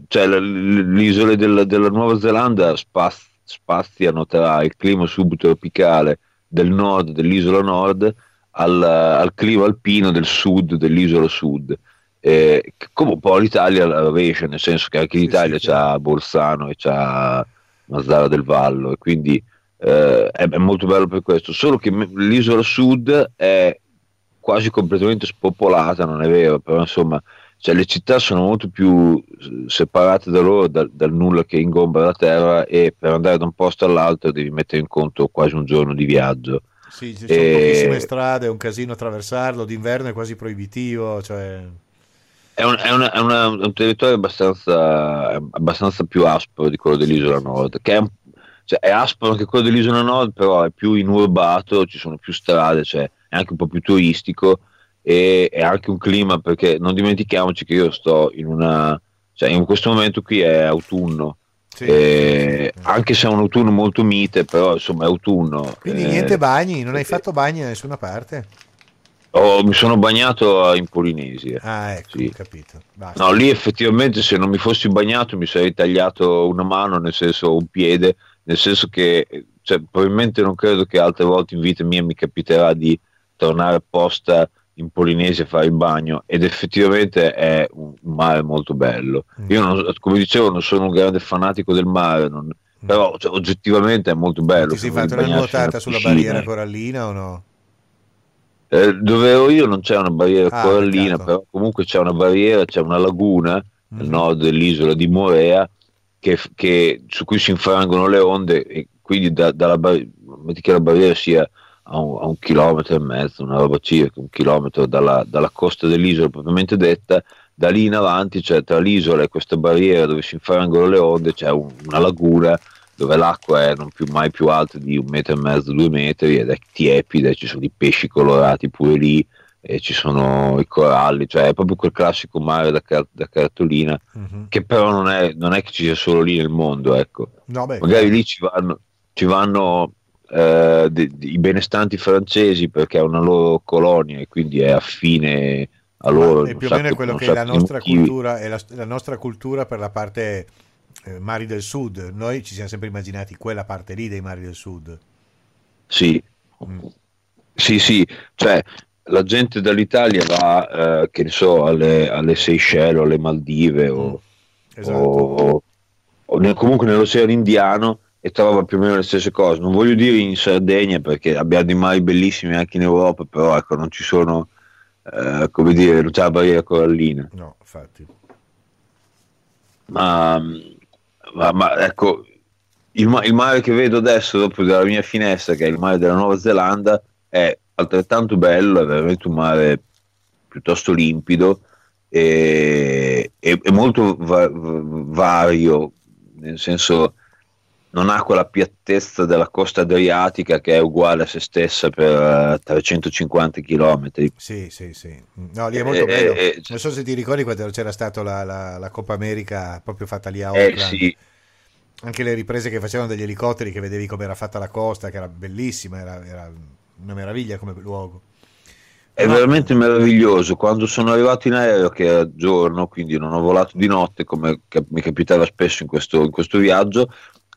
cioè, le isole della, della Nuova Zelanda spaz- spaziano tra il clima subtropicale del nord, dell'isola nord, al, al clima alpino del sud, dell'isola sud. Eh, come un po' l'Italia la rovescia, nel senso che anche Sì, l'Italia sì, chiaro. c'ha Bolzano e c'ha Mazzara del Vallo e quindi eh, è, è molto bello per questo, solo che l'isola sud è quasi completamente spopolata, non è vero, però insomma cioè, le città sono molto più separate da loro dal, dal nulla che ingomba la terra e per andare da un posto all'altro devi mettere in conto quasi un giorno di viaggio. Sì, ci sono Eh, pochissime strade, è un casino attraversarlo, d'inverno è quasi proibitivo, cioè... è, un, è, una, è, una, un territorio abbastanza, abbastanza, più aspro di quello dell'isola nord, che è, cioè, è, aspro anche quello dell'isola nord, però è più inurbato, ci sono più strade, cioè, è anche un po' più turistico e è anche un clima, perché non dimentichiamoci che io sto in una... Cioè, in questo momento qui è autunno, sì. Eh, anche se è un autunno molto mite, però insomma è autunno. Quindi eh, niente bagni, non hai fatto bagni da nessuna parte? Oh, mi sono bagnato in Polinesia. Ah, ecco, sì. capito. Basta. No, lì effettivamente se non mi fossi bagnato mi sarei tagliato una mano, nel senso un piede, nel senso che cioè, probabilmente non credo che altre volte in vita mia mi capiterà di tornare apposta in Polinesia a fare il bagno ed effettivamente è un mare molto bello. Mm. Io, non, come dicevo, non sono un grande fanatico del mare, non, mm. però cioè, oggettivamente è molto bello. Ti sei fatto una nuotata sulla barriera corallina o no? Eh, dove ero io non c'è una barriera ah, corallina, peccato. però comunque c'è una barriera, c'è una laguna mm. nel nord dell'isola di Morea che, che, su cui si infrangono le onde e quindi da, dalla bar- che la barriera sia a un, a un, chilometro e mezzo, una roba circa un chilometro dalla, dalla costa dell'isola propriamente detta, da lì in avanti, cioè tra l'isola e questa barriera dove si infrangono le onde, c'è un, una laguna dove l'acqua è non più mai più alta di un metro e mezzo, due metri ed è tiepida, ci sono i pesci colorati pure lì e ci sono i coralli, cioè è proprio quel classico mare da, da cartolina uh-huh. che però non è, non è, che ci sia solo lì nel mondo, ecco. No, beh, magari lì ci vanno, ci vanno eh, de, de, i benestanti francesi perché è una loro colonia e quindi è affine a loro. è più o meno quello che è la nostra, cultura, è la, la nostra cultura per la parte mari del sud. Noi ci siamo sempre immaginati quella parte lì dei mari del sud. Sì, mm. sì, sì, cioè la gente dall'Italia va, eh, che ne so, alle, alle Seychelles o alle Maldive o, mm. esatto. o, o comunque nell'Oceano Indiano e trova più o meno le stesse cose. Non voglio dire in Sardegna perché abbiamo dei mari bellissimi anche in Europa, però ecco, non ci sono, eh, come dire, non c'è la barriera corallina. No, infatti. Ma ma, ma ecco, il, il, mare che vedo adesso, dopo dalla mia finestra, che è il mare della Nuova Zelanda, è altrettanto bello, è veramente un mare piuttosto limpido e, e, e molto va, vario, nel senso non ha quella piattezza della costa adriatica che è uguale a se stessa per uh, 350 km. Sì, sì, sì. No, lì è molto eh, bello. Eh, non so se ti ricordi quando c'era stata la, la, la, Coppa America proprio fatta lì a eh, Auckland. Sì. Anche le riprese che facevano degli elicotteri che vedevi come era fatta la costa, che era bellissima, era, era una meraviglia come luogo. È Ma... veramente meraviglioso. Quando sono arrivato in aereo, che era giorno, quindi non ho volato di notte come mi capitava spesso in questo, in questo viaggio,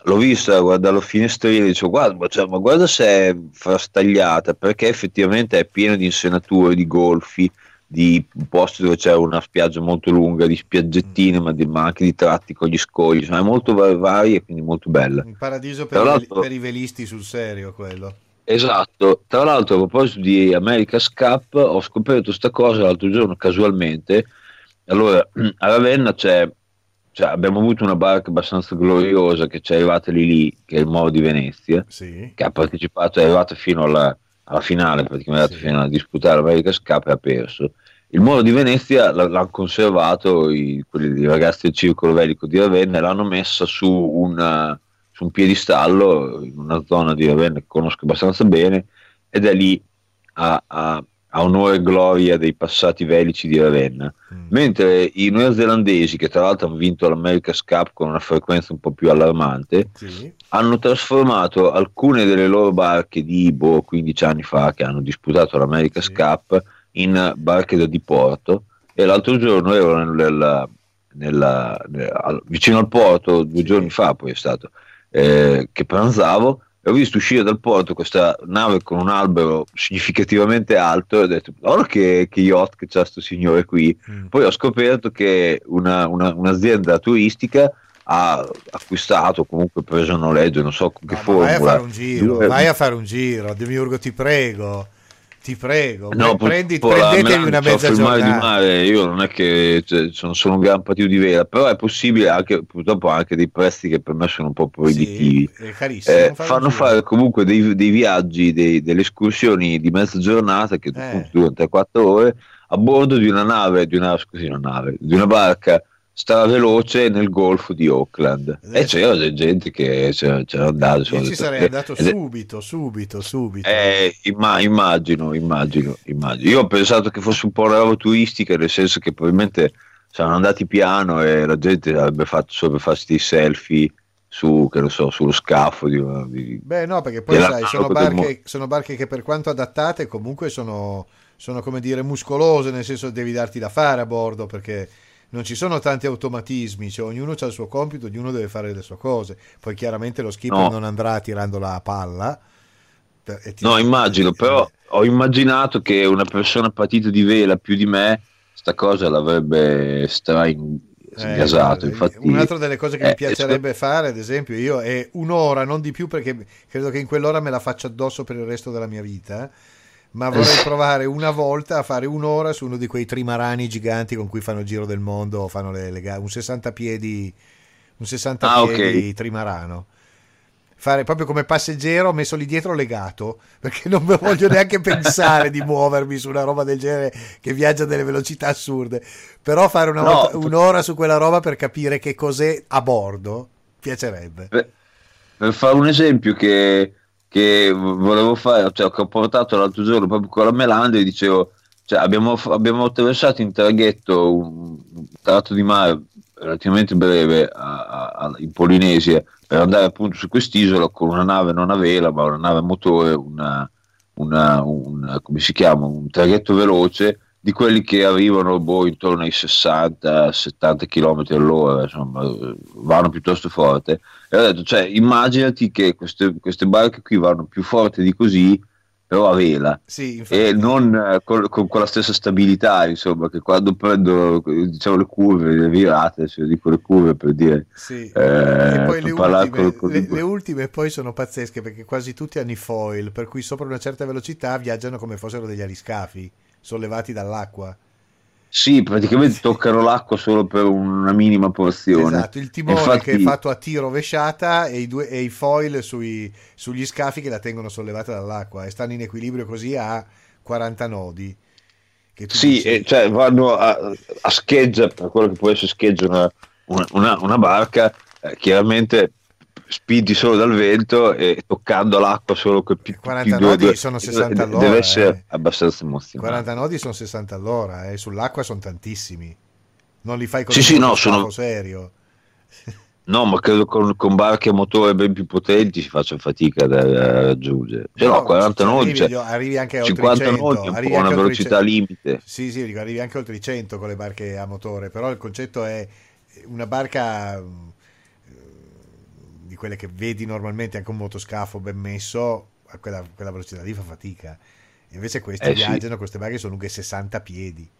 l'ho vista guardare la finestrina e dicevo guarda, cioè, ma guarda se è frastagliata perché effettivamente è piena di insenature, di golfi, di posti dove c'è una spiaggia molto lunga, di spiaggettine, ma, di, ma anche di tratti con gli scogli, insomma, è molto varia e quindi molto bella. Un paradiso per, i, per i velisti sul serio quello. Esatto, tra l'altro a proposito di America's Cup ho scoperto questa cosa l'altro giorno casualmente, allora a Ravenna c'è cioè, abbiamo avuto una barca abbastanza gloriosa che ci è arrivata lì lì, che è il Moro di Venezia, sì. che ha partecipato, è arrivata fino alla, alla finale, praticamente sì. fino a disputare l'America Cup e ha perso. Il Moro di Venezia l'hanno conservato i, quelli ragazzi del Circolo Velico di Ravenna e l'hanno messa su, una, su un piedistallo in una zona di Ravenna che conosco abbastanza bene ed è lì a, a a onore e gloria dei passati velici di Ravenna, mm. mentre i neozelandesi, che tra l'altro hanno vinto l'America's Cup con una frequenza un po' più allarmante, sì. hanno trasformato alcune delle loro barche di boh, 15 anni fa che hanno disputato l'America's sì. Cup in barche da diporto e l'altro giorno ero nel, nel, nel, vicino al porto, due giorni fa poi è stato, eh, che pranzavo e ho visto uscire dal porto questa nave con un albero significativamente alto e ho detto guarda che, che yacht che c'ha questo signore qui. Mm. poi ho scoperto che una, una, un'azienda turistica ha acquistato comunque preso a noleggio non so con che no, formula vai a fare un giro vai a fare un giro Demiurgo ti prego Ti prego, No, prendi, prendetevi una Melange mezza mare di giornata. mare, io non è che cioè, sono, sono un gran patio di vela, però è possibile anche, purtroppo anche dei prezzi che per me sono un po' proibitivi. Sì. Eh, fanno fare comunque dei, dei viaggi, dei- delle escursioni di mezza giornata che Eh. durano 3-4 ore a bordo di una nave, di una, scusi, una nave, di una barca straveloce nel golfo di Auckland. Eh. E c'era della gente che c'era, c'era andato. Ci detto- sarei andato è- subito, subito, subito. eh, imma- immagino, immagino, immagino. Io ho pensato che fosse un po' una roba turistica, nel senso che probabilmente saranno andati piano e la gente avrebbe fatto solo per farsi dei selfie su, che ne so, sullo scafo di di- Beh, no, perché poi sai, sono barche, sono barche che per quanto adattate comunque sono, sono come dire muscolose, nel senso che devi darti da fare a bordo perché non ci sono tanti automatismi, cioè ognuno ha il suo compito, ognuno deve fare le sue cose. Poi chiaramente lo skipper No. non andrà tirandola a palla. e ti- No, immagino, però ho immaginato che una persona patita di vela più di me, sta cosa l'avrebbe stra in- Eh, eh, Infatti, Un'altra delle cose che mi eh, piacerebbe fare, ad esempio, io è un'ora, non di più perché credo che in quell'ora me la faccio addosso per il resto della mia vita, ma vorrei provare una volta a fare un'ora su uno di quei trimarani giganti con cui fanno il giro del mondo, fanno le, le un 60 piedi, un 60 Ah, piedi ok. trimarano. Fare proprio come passeggero messo lì dietro legato perché non voglio neanche pensare di muovermi su una roba del genere che viaggia a delle velocità assurde però fare una No. volta- un'ora su quella roba per capire che cos'è a bordo piacerebbe per, per fare un esempio che, che volevo fare, cioè che ho portato l'altro giorno proprio con la Melanda e dicevo, cioè, abbiamo, abbiamo attraversato in traghetto un, tratto di mare relativamente breve a- a- in Polinesia per andare appunto su quest'isola con una nave non a vela ma una nave a motore, una, una- un, come si chiama, un traghetto veloce di quelli che arrivano boh, intorno ai 60-70 km all'ora, insomma, vanno piuttosto forte. E ho detto, cioè, immaginati che queste, queste barche qui vanno più forte di così, però a vela sì e non eh, con, con quella stessa stabilità, insomma, che quando prendono diciamo, le curve, le virate, io dico le curve per dire, sì. eh, e poi le ultime, col- col- le- le ultime poi sono pazzesche perché quasi tutti hanno i foil per cui sopra una certa velocità viaggiano come fossero degli aliscafi sollevati dall'acqua sì, praticamente toccano l'acqua solo per una minima porzione. Esatto, il timone Infatti- che è fatto a tiro rovesciata e i, due, e i foil sui- sugli scafi che la tengono sollevata dall'acqua e stanno in equilibrio così a 40 nodi. Sì, dici- e cioè vanno a, a scheggia, per quello che può essere scheggia una, una- una- una barca, eh, chiaramente spinti solo dal vento e toccando l'acqua solo con più, 40 più nodi sono 60 deve, all'ora, deve essere eh. abbastanza emozionante. 40 nodi sono 60 all'ora, eh, sull'acqua sono tantissimi. Non li fai con Sì, sì, no, sono- serio. No, ma credo con, con barche a motore ben più potenti si faccia fatica da, da raggiungere. Cioè, no, 40 nodi, arrivi, cioè, arrivi anche oltre i 50 100, nodi è una velocità 100. limite. Sì, sì, arrivi anche oltre i 100 con le barche a motore, però il concetto è una barca di quelle che vedi normalmente anche un motoscafo ben messo, a quella, quella velocità lì fa fatica. Invece Eh, sì. viaggiano, queste barche sono lunghe 60 piedi.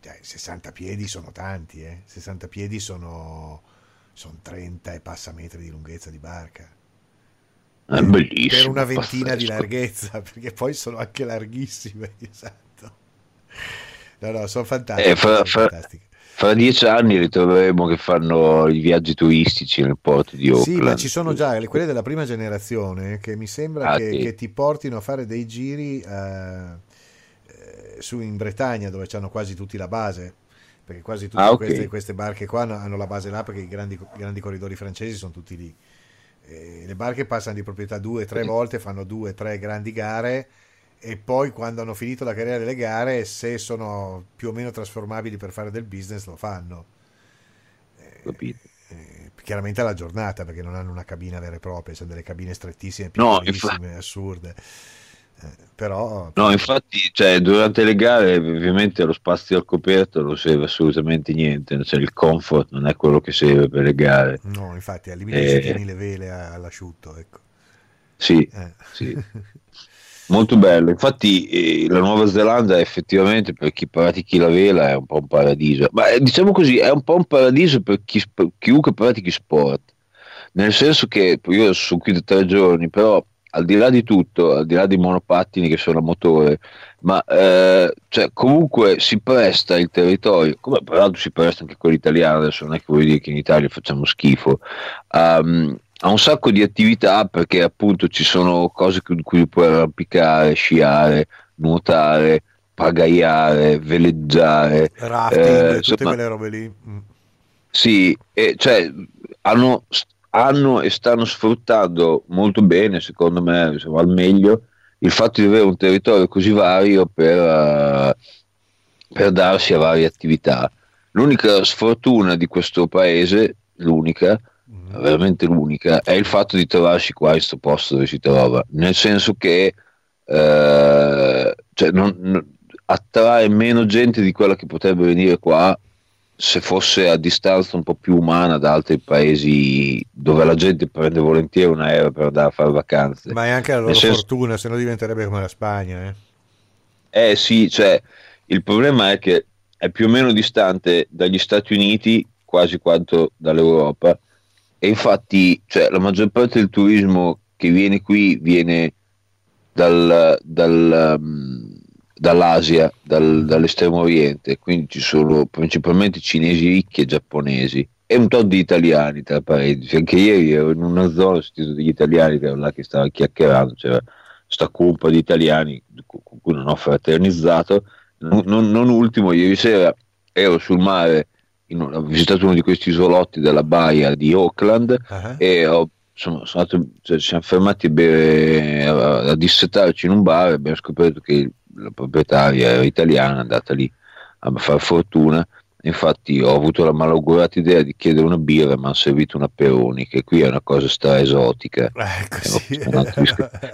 Cioè, 60 piedi sono tanti, eh. 60 piedi sono, sono 30 e passa metri di lunghezza di barca. È bellissimo. Per una ventina di pazzesco. larghezza, perché poi sono anche larghissime, esatto. No, no, sono fantastiche. Eh, sono fra- fantastiche. Fra dieci anni ritroveremo che fanno i viaggi turistici nel porto di Auckland. Sì, ma ci sono già le- quelle della prima generazione che mi sembra Ah, che, sì. che ti portino a fare dei giri eh, su in Bretagna dove hanno quasi tutti la base. Perché quasi tutte Ah, ok. queste, queste barche qua hanno, la base là perché i grandi, grandi corridori francesi sono tutti lì. Eh, le barche passano di proprietà due, tre Sì. volte, fanno due, tre grandi gare e poi quando hanno finito la carriera delle gare, se sono più o meno trasformabili per fare del business, lo fanno. Eh, Capito. eh, chiaramente alla giornata perché non hanno una cabina vera e propria, sono delle cabine strettissime, No, piccolissime, assurde. Eh, però No, infatti, cioè, durante le gare ovviamente lo spazio al coperto non serve assolutamente niente, cioè, il comfort non è quello che serve per le gare. no, infatti al limite Eh. tieni le vele all'asciutto, ecco. Sì, Eh. sì. molto bello. Infatti eh, la Nuova Zelanda effettivamente per chi pratichi la vela è un po' un paradiso. Ma eh, diciamo così, è un po' un paradiso per chi, chiunque pratichi sport. Nel senso che io sono qui da tre giorni, però al di là di tutto, al di là dei monopattini che sono a motore, ma eh, cioè, comunque si presta il territorio, come peraltro si presta anche quello italiano, adesso non è che vuol dire che in Italia facciamo schifo, um, a un sacco di attività perché appunto ci sono cose in cui puoi arrampicare, sciare, nuotare, pagaiare, veleggiare, rafting, eh, tutte insomma, quelle robe lì. Mm. Sì, e cioè hanno, hanno e stanno sfruttando molto bene, secondo me, insomma, al meglio, il fatto di avere un territorio così vario per, uh, per darsi a varie attività. L'unica sfortuna di questo paese, l'unica. Veramente l'unica, è il fatto di trovarsi qua in questo posto dove si trova, nel senso che eh, cioè non, non- attrae meno gente di quella che potrebbe venire qua se fosse a distanza un po' più umana da altri paesi dove la gente prende volentieri un aereo per andare a fare vacanze. Ma è anche la loro Nel senso- fortuna, se no diventerebbe come la Spagna. Eh. Eh sì, cioè, il problema è che è più o meno distante dagli Stati Uniti quasi quanto dall'Europa e infatti cioè, la maggior parte del turismo che viene qui viene dal- dal, um, dall'Asia, dal- dall'estremo oriente, quindi ci sono principalmente cinesi ricchi e giapponesi e un tot di italiani tra parentesi. Anche ieri ero in una zona, ho sentito degli italiani che erano là che stavano chiacchierando, c'era sta cumpa di italiani con cui non ho fraternizzato. Non, non- non ultimo, ieri sera ero sul mare, ho visitato uno di questi isolotti della baia di Auckland Ah, e ho- sono, sono andato- cioè, ci siamo fermati a, bere, a, a dissetarci in un bar e abbiamo scoperto che la proprietaria era italiana, è andata lì a fare fortuna. Infatti ho avuto la malaugurata idea di chiedere una birra, mi hanno servito una Peroni, che qui è una cosa stra esotica. Ecco, Eh,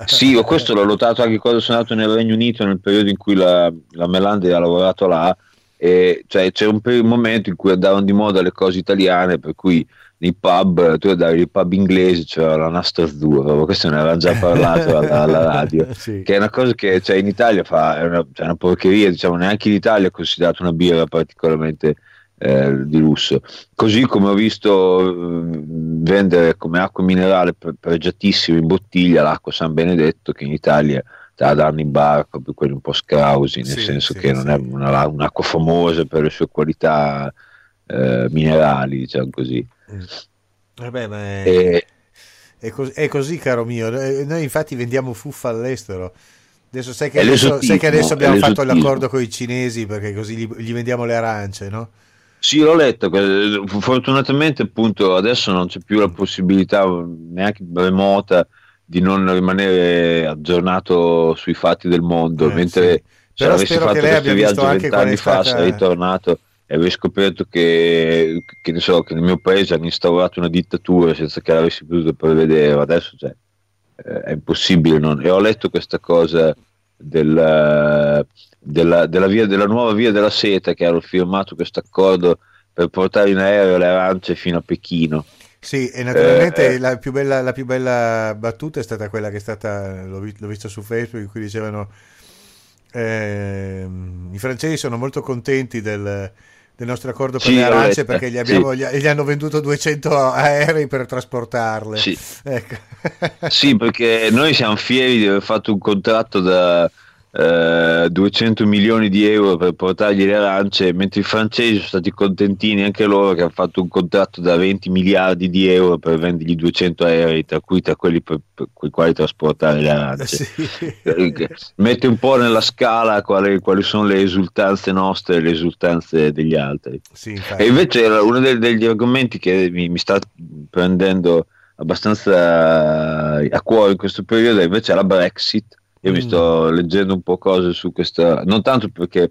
sì. Sì, questo l'ho notato anche quando sono andato nel Regno Unito, nel periodo in cui la, la Melandi ha lavorato là, e cioè, c'è un, un momento in cui andavano di moda le cose italiane, per cui nei pub, tu andavi nei pub inglesi, c'era la nastro azzurra, ma questo ne aveva già parlato alla, alla radio, Sì. che è una cosa che cioè, in Italia fa, è una, cioè, una porcheria, diciamo, neanche in Italia è considerata una birra particolarmente eh, di lusso. Così come ho visto eh, vendere come acqua minerale pre- pregiatissima in bottiglia l'acqua San Benedetto, che in Italia te la danno in bar, proprio quelli un po' scrausi, nel Sì, senso sì, che non sì. è una- un'acqua famosa per le sue qualità eh, minerali, diciamo così. Vabbè, ma è, E- è cos- è così, caro mio. Eh, Noi infatti vendiamo fuffa all'estero. Adesso sai che, adesso, sai che adesso abbiamo fatto l'accordo con i cinesi perché così gli, gli vendiamo le arance, no? Sì, l'ho letto. que- Fortunatamente, appunto, adesso non c'è più la possibilità neanche remota di non rimanere aggiornato sui fatti del mondo. Eh, mentre sì. se Però avessi fatto questo viaggio vent'anni fa, stata- sarei tornato e avrei scoperto che, che, ne so, che nel mio paese hanno instaurato una dittatura senza che l'avessi potuto prevedere. Adesso cioè, eh, è impossibile. non- E ho letto questa cosa del, della, della, via, della nuova via della seta che hanno firmato questo accordo per portare in aereo le arance fino a Pechino. Sì, e naturalmente Eh, eh. la, più bella, la più bella battuta è stata quella che è stata, l'ho, l'ho visto su Facebook, in cui dicevano ehm, i francesi sono molto contenti del, del nostro accordo per Sì, le arance perché gli, abbiamo- sì. gli, gli hanno venduto 200 aerei per trasportarle. Sì. Ecco. Sì, perché noi siamo fieri di aver fatto un contratto da eh, 200 milioni di euro per portargli le arance, mentre i francesi sono stati contentini anche loro che hanno fatto un contratto da 20 miliardi di euro per vendergli 200 aerei, tra cui tra quelli per, per i quali trasportare le arance. Sì. Eh, Mette un po' nella scala quali, quali sono le esultanze nostre e le esultanze degli altri. Sì. E invece uno dei- degli argomenti che mi, mi sta prendendo abbastanza a cuore in questo periodo è invece la Brexit. Io mi Mm. sto leggendo un po' cose su questa, non tanto perché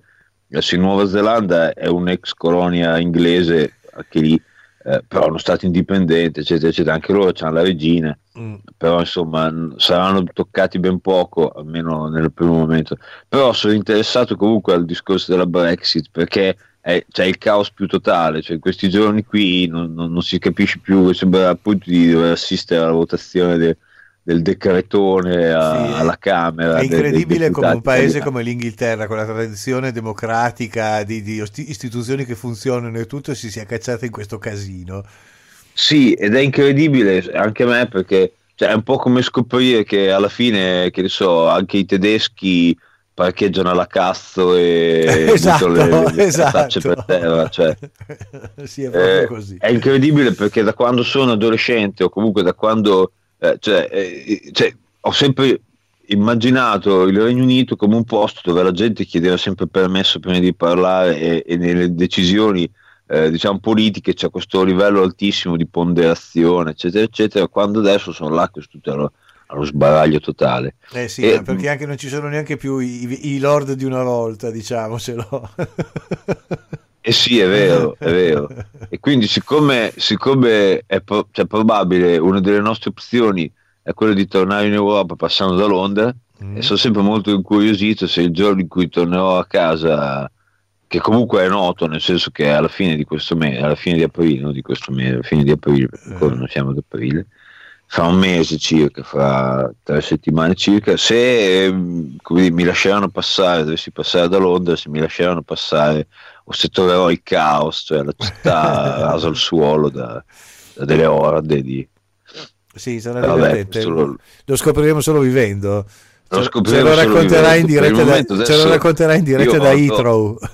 in Nuova Zelanda è un'ex colonia inglese, anche lì, eh, però è uno stato indipendente, eccetera, eccetera. Anche loro hanno la regina, Mm. però insomma n- saranno toccati ben poco, almeno nel primo momento. Però sono interessato comunque al discorso della Brexit perché c'è il caos più totale, cioè in questi giorni qui non, non- non si capisce più, sembra appunto di dover assistere alla votazione de- del decretone a- Sì, alla Camera. È dei- dei incredibile come un paese italiani. come l'Inghilterra, con la tradizione democratica di, di istituzioni che funzionano e tutto, si sia cacciata in questo casino. Sì, ed è incredibile anche a me perché cioè, è un po' come scoprire che alla fine, che ne so, anche i tedeschi parcheggiano alla cazzo e esatto, le, le esatto. per terra. Cioè, sì, è, eh, è incredibile perché da quando sono adolescente o comunque da quando eh, cioè, eh, cioè, ho sempre immaginato il Regno Unito come un posto dove la gente chiedeva sempre permesso prima di parlare e, e nelle decisioni eh, diciamo politiche c'è questo livello altissimo di ponderazione eccetera eccetera quando adesso sono là che tutto allo, sbaraglio totale. Eh sì E- perché anche non ci sono neanche più i, i lord di una volta diciamocelo Eh sì, è vero, è vero. E quindi siccome, siccome è pro- cioè, probabile una delle nostre opzioni è quella di tornare in Europa passando da Londra, Mm. e sono sempre molto incuriosito se il giorno in cui tornerò a casa, che comunque è noto, nel senso che alla fine di questo mese, alla fine di aprile, non di questo mese, alla fine di aprile, perché ancora non siamo ad aprile, fra un mese circa, fra tre settimane circa, se dire, mi lasceranno passare, dovessi passare da Londra, se mi lasceranno passare o se troverò il caos, cioè la città rasa al suolo da, da delle orde di... sì sarà Vabbè, lo- lo scopriremo solo vivendo. Lo Ce- lo racconterai in diretta da, ce lo racconterai in diretta da Heathrow.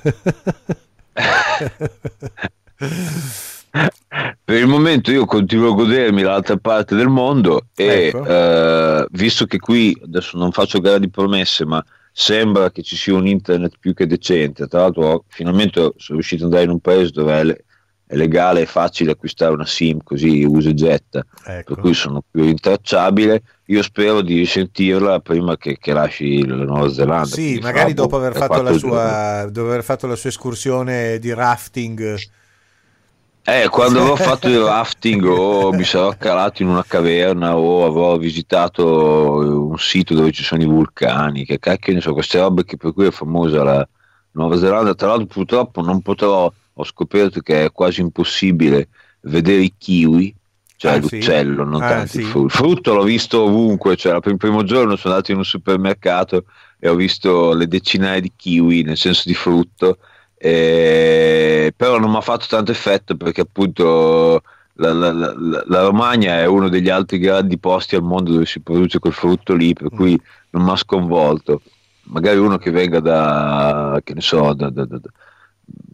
Per il momento io continuo a godermi l'altra parte del mondo e Ecco. eh, visto che qui adesso non faccio grandi promesse, ma sembra che ci sia un internet più che decente. Tra l'altro, finalmente sono riuscito ad andare in un paese dove è, le- è legale e facile acquistare una SIM così usa e getta, ecco. per cui sono più intracciabile. Io spero di risentirla prima che, che lasci la Nuova Zelanda. sì magari dopo aver fatto giorni. sua dopo aver fatto la sua escursione di rafting Eh, quando avrò fatto il rafting o mi sarò calato in una caverna o avrò visitato un sito dove ci sono i vulcani, che cacchio ne so, queste robe che per cui è famosa la Nuova Zelanda. Tra l'altro purtroppo non potrò, ho scoperto che è quasi impossibile vedere i kiwi, cioè Ah, sì? l'uccello, non Ah, tanto sì? il frutto. Il frutto l'ho visto ovunque, cioè il primo giorno sono andato in un supermercato e ho visto le decinaia di kiwi, nel senso di frutto, eh, però non mi ha fatto tanto effetto perché appunto la, la- la- la Romagna è uno degli altri grandi posti al mondo dove si produce quel frutto lì, per cui non mi ha sconvolto. Magari uno che venga da, che ne so, da, da- da-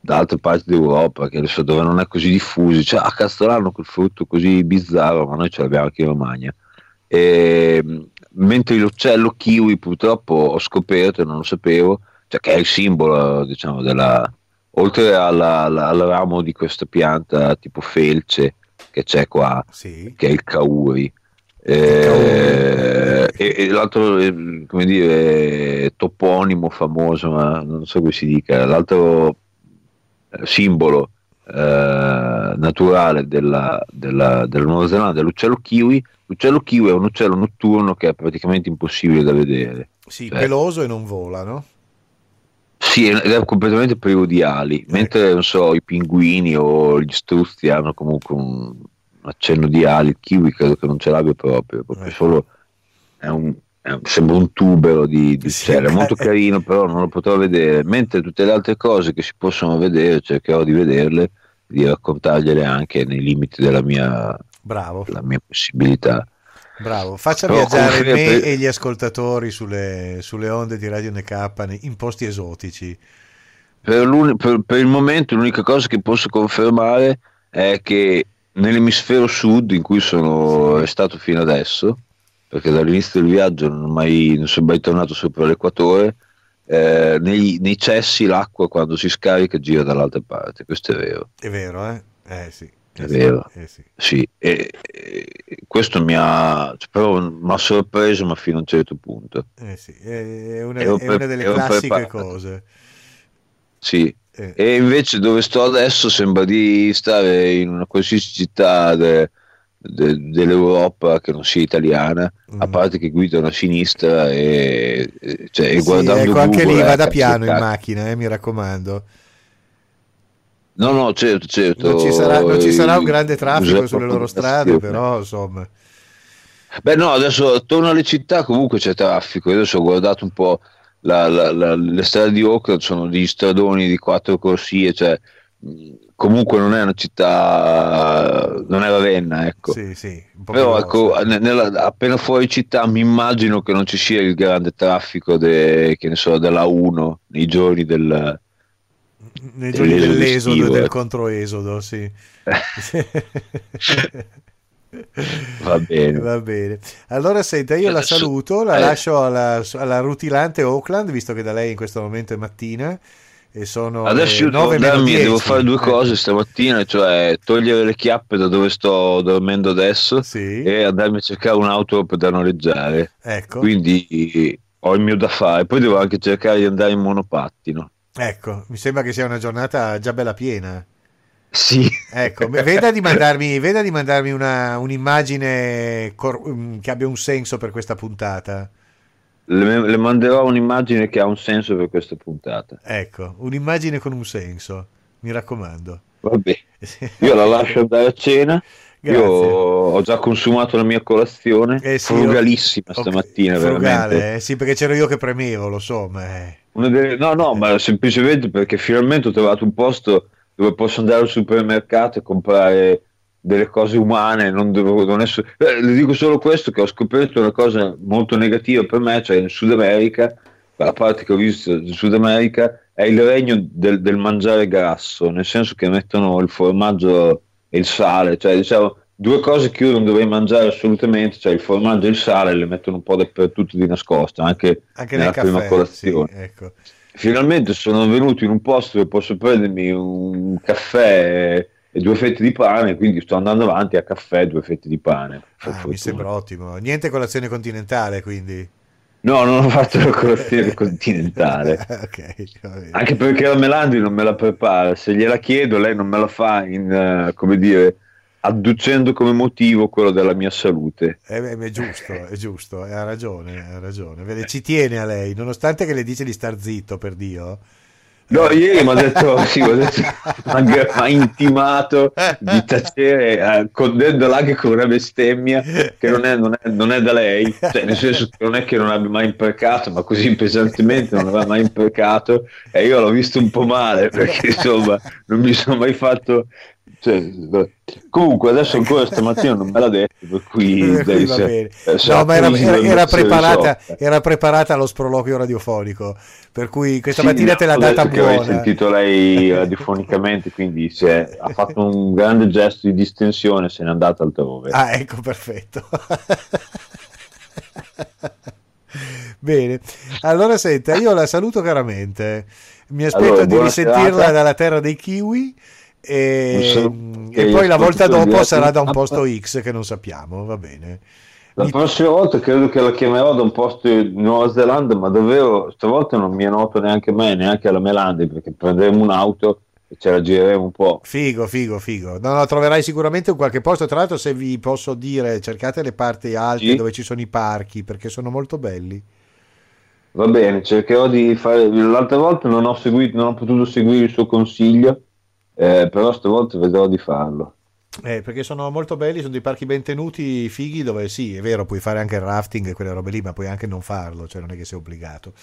da altre parti d'Europa, che ne so, dove non è così diffuso, cioè a Castellano quel frutto così bizzarro, ma noi ce l'abbiamo anche in Romagna. E, mentre l'uccello kiwi purtroppo ho scoperto, e non lo sapevo, cioè che è il simbolo, diciamo, della, oltre alla- alla- al ramo di questa pianta tipo felce che c'è qua, sì che è il kauri. Eh, e, e l'altro, eh, come dire, toponimo famoso, ma non so come si dica, l'altro eh, simbolo eh, naturale della, della, della Nuova Zelanda è l'uccello kiwi. L'uccello kiwi è un uccello notturno che è praticamente impossibile da vedere. sì Cioè- peloso e non vola no? Sì, è completamente privo di ali, mentre non so, i pinguini o gli struzzi hanno comunque un, accenno di ali, il kiwi credo che non ce l'abbia proprio, proprio Ecco. solo è un, è un- sembra un tubero di, di Sì. uccello, è molto carino però non lo potrò vedere, mentre tutte le altre cose che si possono vedere cercherò di vederle, di raccontargliele anche nei limiti della mia, bravo mia possibilità. Bravo, faccia Però viaggiare me per- e gli ascoltatori sulle, sulle onde di Radio NK in posti esotici. Per, per- per il momento l'unica cosa che posso confermare è che nell'emisfero sud in cui sono stato fino adesso, perché dall'inizio del viaggio non, mai- non sono mai tornato sopra l'equatore, eh, nei, nei cessi l'acqua quando si scarica gira dall'altra parte, questo è vero. È vero, eh? Eh sì. Eh sì, eh sì. Sì, e, e questo mi ha, cioè, però mi ha sorpreso, ma fino a un certo punto. Eh sì, È una, è una pre- delle classiche preparato. cose. Sì, Eh, E invece dove sto adesso sembra di stare in una qualsiasi città de- de- dell'Europa che non sia italiana, a Mm. parte che guidano a sinistra e, cioè, e sì, guardando ecco, anche lì Google, vada eh, piano in macchina, eh, mi raccomando. No, no, certo, certo. Non ci sarà, non ci sarà un grande traffico sulle loro strade, però insomma. Beh, no, adesso attorno alle città comunque c'è traffico. Io adesso ho guardato un po' la- la- la- le strade di Auckland, sono degli stradoni di quattro corsie, cioè comunque non è una città, non è Ravenna, ecco. Sì, sì, Però ecco, nella- appena fuori città mi immagino che non ci sia il grande traffico de- che ne so, della 1 nei giorni del... nei giorni dell'esodo e estivo, del ecco. controesodo, sì. Va bene. Va bene. Allora, senta, io la saluto, la eh. lascio alla, alla rutilante Oakland, visto che da lei in questo momento è mattina e sono Adesso le io devo 9 meno andarmi, 10. devo fare due Eh, cose stamattina, cioè togliere le chiappe da dove sto dormendo adesso Sì, e andarmi a cercare un'auto per da noleggiare. ecco, Quindi ho il mio da fare. Poi devo anche cercare di andare in monopattino. Ecco, mi sembra che sia una giornata già bella piena. Sì. Ecco, veda di mandarmi, veda di mandarmi una, un'immagine cor- mm, che abbia un senso per questa puntata. Le, le manderò un'immagine che ha un senso per questa puntata. Ecco, un'immagine con un senso, mi raccomando. Vabbè, io la lascio andare a cena. Grazie. Io ho già consumato la mia colazione, Eh sì, frugalissima ok, stamattina, frugale, eh, sì, perché c'ero io che premevo, lo so, ma eh. Delle- No, no, ma semplicemente perché finalmente ho trovato un posto dove posso andare al supermercato e comprare delle cose umane. Non devo, non so- eh, le dico solo questo: che ho scoperto una cosa molto negativa per me, cioè in Sud America, la parte che ho visto in Sud America è il regno del, del mangiare grasso, nel senso che mettono il formaggio e il sale, cioè diciamo due cose che io non dovrei mangiare assolutamente, cioè il formaggio e il sale, le mettono un po' dappertutto di nascosto, anche, anche nella nel prima caffè, colazione. sì, ecco. Finalmente sono venuto in un posto dove posso prendermi un caffè e due fette di pane, quindi sto andando avanti a caffè e due fette di pane. Ah, mi sembra ottimo. Niente colazione continentale, quindi. No, non ho fatto la colazione continentale. ok, va bene. Anche perché la Melandi non me la prepara, se gliela chiedo lei non me la fa in, eh, come dire, adducendo come motivo quello della mia salute. Eh, è giusto, è giusto, ha ragione, ha ragione. Ci tiene a lei, nonostante che le dice di star zitto, per Dio. No, ieri mi ha detto, sì, ha intimato di tacere, eh, condendola anche con una bestemmia che non è, non è- non è da lei, cioè, nel senso che non è che non abbia mai imprecato, ma così pesantemente non aveva mai imprecato e io l'ho visto un po' male perché insomma non mi sono mai fatto... cioè, comunque adesso ancora stamattina non me l'ha detto, per cui... Dai, va bene. eh, se No, ma era, era- era preparata, era preparata allo sproloquio radiofonico, per cui questa Sì, mattina te l'ha data detto che avevi buona. sentito lei radiofonicamente, quindi è- ha fatto un grande gesto di distensione se n'è andata altrove. Ah, ecco, perfetto. Bene, allora senta, io la saluto caramente. Mi aspetto Allora, di buona risentirla serata. dalla terra dei kiwi e, Un saluto e agli poi la volta dopo sarà da un App. posto X che non sappiamo, va bene. La Mi- prossima volta credo che la chiamerò da un posto in Nuova Zelanda, ma davvero stavolta non mi è noto neanche a me, neanche alla Melandi, perché prenderemo un'auto e ce la gireremo un po'. Figo, figo, figo. No, no, troverai sicuramente in qualche posto. Tra l'altro, se vi posso dire, cercate le parti alte Sì. dove ci sono i parchi perché sono molto belli. Va bene, cercherò di fare. L'altra volta non ho, seguito, non ho potuto seguire il suo consiglio, eh, però stavolta vedrò di farlo. Eh, perché sono molto belli, sono dei parchi ben tenuti, fighi, dove sì, è vero, puoi fare anche il rafting e quelle robe lì, ma puoi anche non farlo, cioè non è che sei obbligato.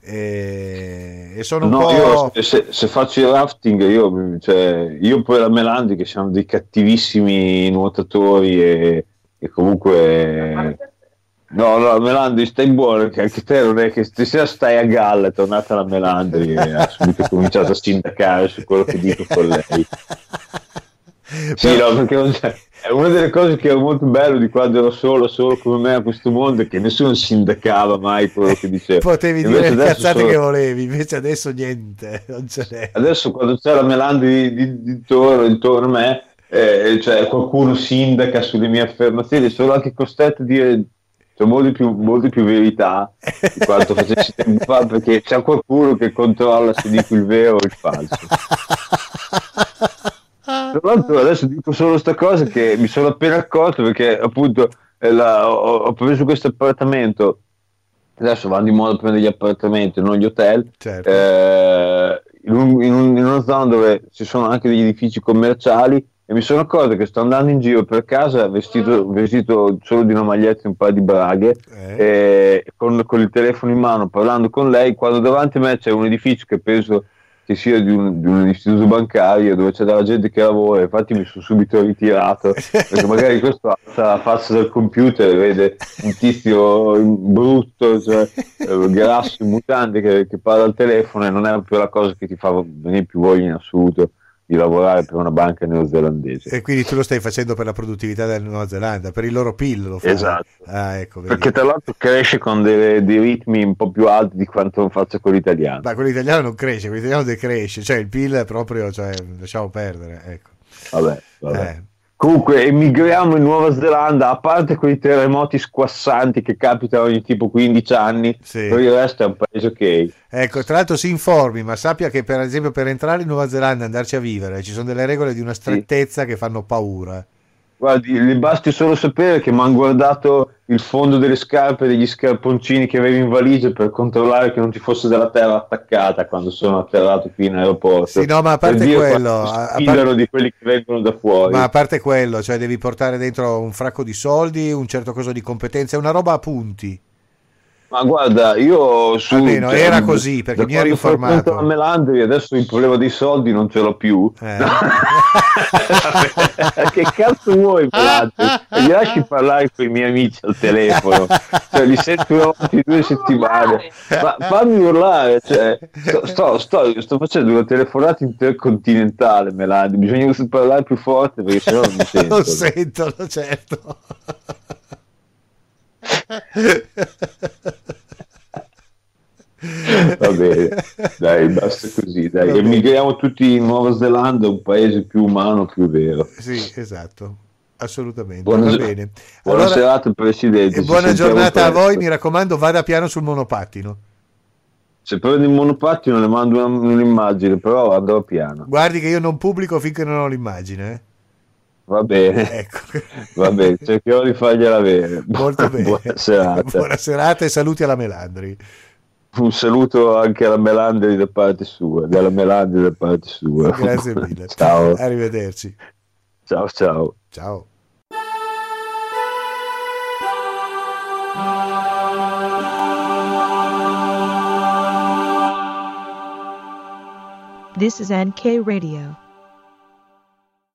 E, e sono un No, po'... io se, se faccio il rafting, io, cioè, io poi la Melandi, che siamo dei cattivissimi nuotatori e, e comunque. No, no, Melandi, stai buono, che anche te non è che stasera stai a galla, è tornata la Melandi e ha subito cominciato a sindacare su quello che dico con lei. Sì, no, perché è una delle cose che è molto bello di quando ero solo, solo come me a questo mondo, è che nessuno sindacava mai quello che diceva. Potevi Invece dire le cazzate solo- che volevi, invece adesso niente, non ce n'è. Adesso quando c'è la di intorno, intorno a me, eh, cioè qualcuno sindaca sulle mie affermazioni, sono anche costretto a dire c'è molte più, molte più verità di quanto facessi tempo fa, perché c'è qualcuno che controlla se dico il vero o il falso. Tra l'altro adesso dico solo sta cosa che mi sono appena accorto perché appunto la- ho, ho preso questo appartamento, adesso vanno di moda a prendere gli appartamenti, non gli hotel, Certo. eh, in, un- in un- in una zona dove ci sono anche degli edifici commerciali e mi sono accorto che sto andando in giro per casa vestito, vestito solo di una maglietta e un paio di braghe Eh? e con, con il telefono in mano parlando con lei quando davanti a me c'è un edificio che penso che sia di un, di un istituto bancario dove c'è della gente che lavora, infatti mi sono subito ritirato, perché magari questo alza la faccia del computer e vede un tizio brutto, cioè, eh, grasso, in mutande che, che parla al telefono e non è più la cosa che ti fa venire più voglia in assoluto di lavorare per una banca neozelandese. E quindi tu lo stai facendo per la produttività della Nuova Zelanda, per il loro PIL lo fai? Esatto. Ah, ecco. Perché tra l'altro cresce con dei, dei ritmi un po' più alti di quanto non faccia con l'italiano. Ma quello italiano non cresce, quello italiano decresce, cioè il PIL è proprio, cioè, lasciamo perdere, ecco. Vabbè, vabbè. Eh. Comunque emigriamo in Nuova Zelanda, a parte quei terremoti squassanti che capitano ogni tipo 15 anni, Sì. per il resto è un paese ok. Ecco, tra l'altro si informi, ma sappia che per esempio per entrare in Nuova Zelanda e andarci a vivere ci sono delle regole di una strettezza che fanno paura. Guardi, le basti solo sapere che mi hanno guardato il fondo delle scarpe degli scarponcini che avevo in valigia per controllare che non ci fosse della terra attaccata quando sono atterrato qui in aeroporto. Sì, no, ma a parte Per quello, a- a parte- di quelli che vengono da fuori. Ma a parte quello, cioè devi portare dentro un fracco di soldi, un certo coso di competenze, una roba a punti. Ma guarda, io su, Almeno era così, perché mi ero informato. la Melandri adesso il problema dei soldi non ce l'ho più. Eh. che cazzo vuoi, Melandri? Gli lasci parlare con i miei amici al telefono, cioè, li sento ogni due settimane. Ma fammi urlare, cioè, sto, sto, sto- sto facendo una telefonata intercontinentale, Melandri. Bisogna parlare più forte perché sennò non mi sento. Lo sentono, certo. Va bene, dai, basta così. Dai. Emigriamo tutti in Nuova Zelanda, un paese più umano, più vero. Sì, esatto, assolutamente. Buona, Va bene. buona Allora, serata, Presidente. buona giornata a voi, mi raccomando, vada piano sul monopattino. Se prendo il monopattino le mando un'immagine, però andrò piano. Guardi che io non pubblico finché non ho l'immagine. eh. Va bene, Ecco. va bene, cercherò di fargliela avere. Molto bene. Buona serata. Buona serata e saluti alla Melandri. Un saluto anche alla Melandri da parte sua, dalla Melandri da parte sua. Grazie mille. ciao, Arrivederci. ciao, ciao. Ciao. This is NK Radio,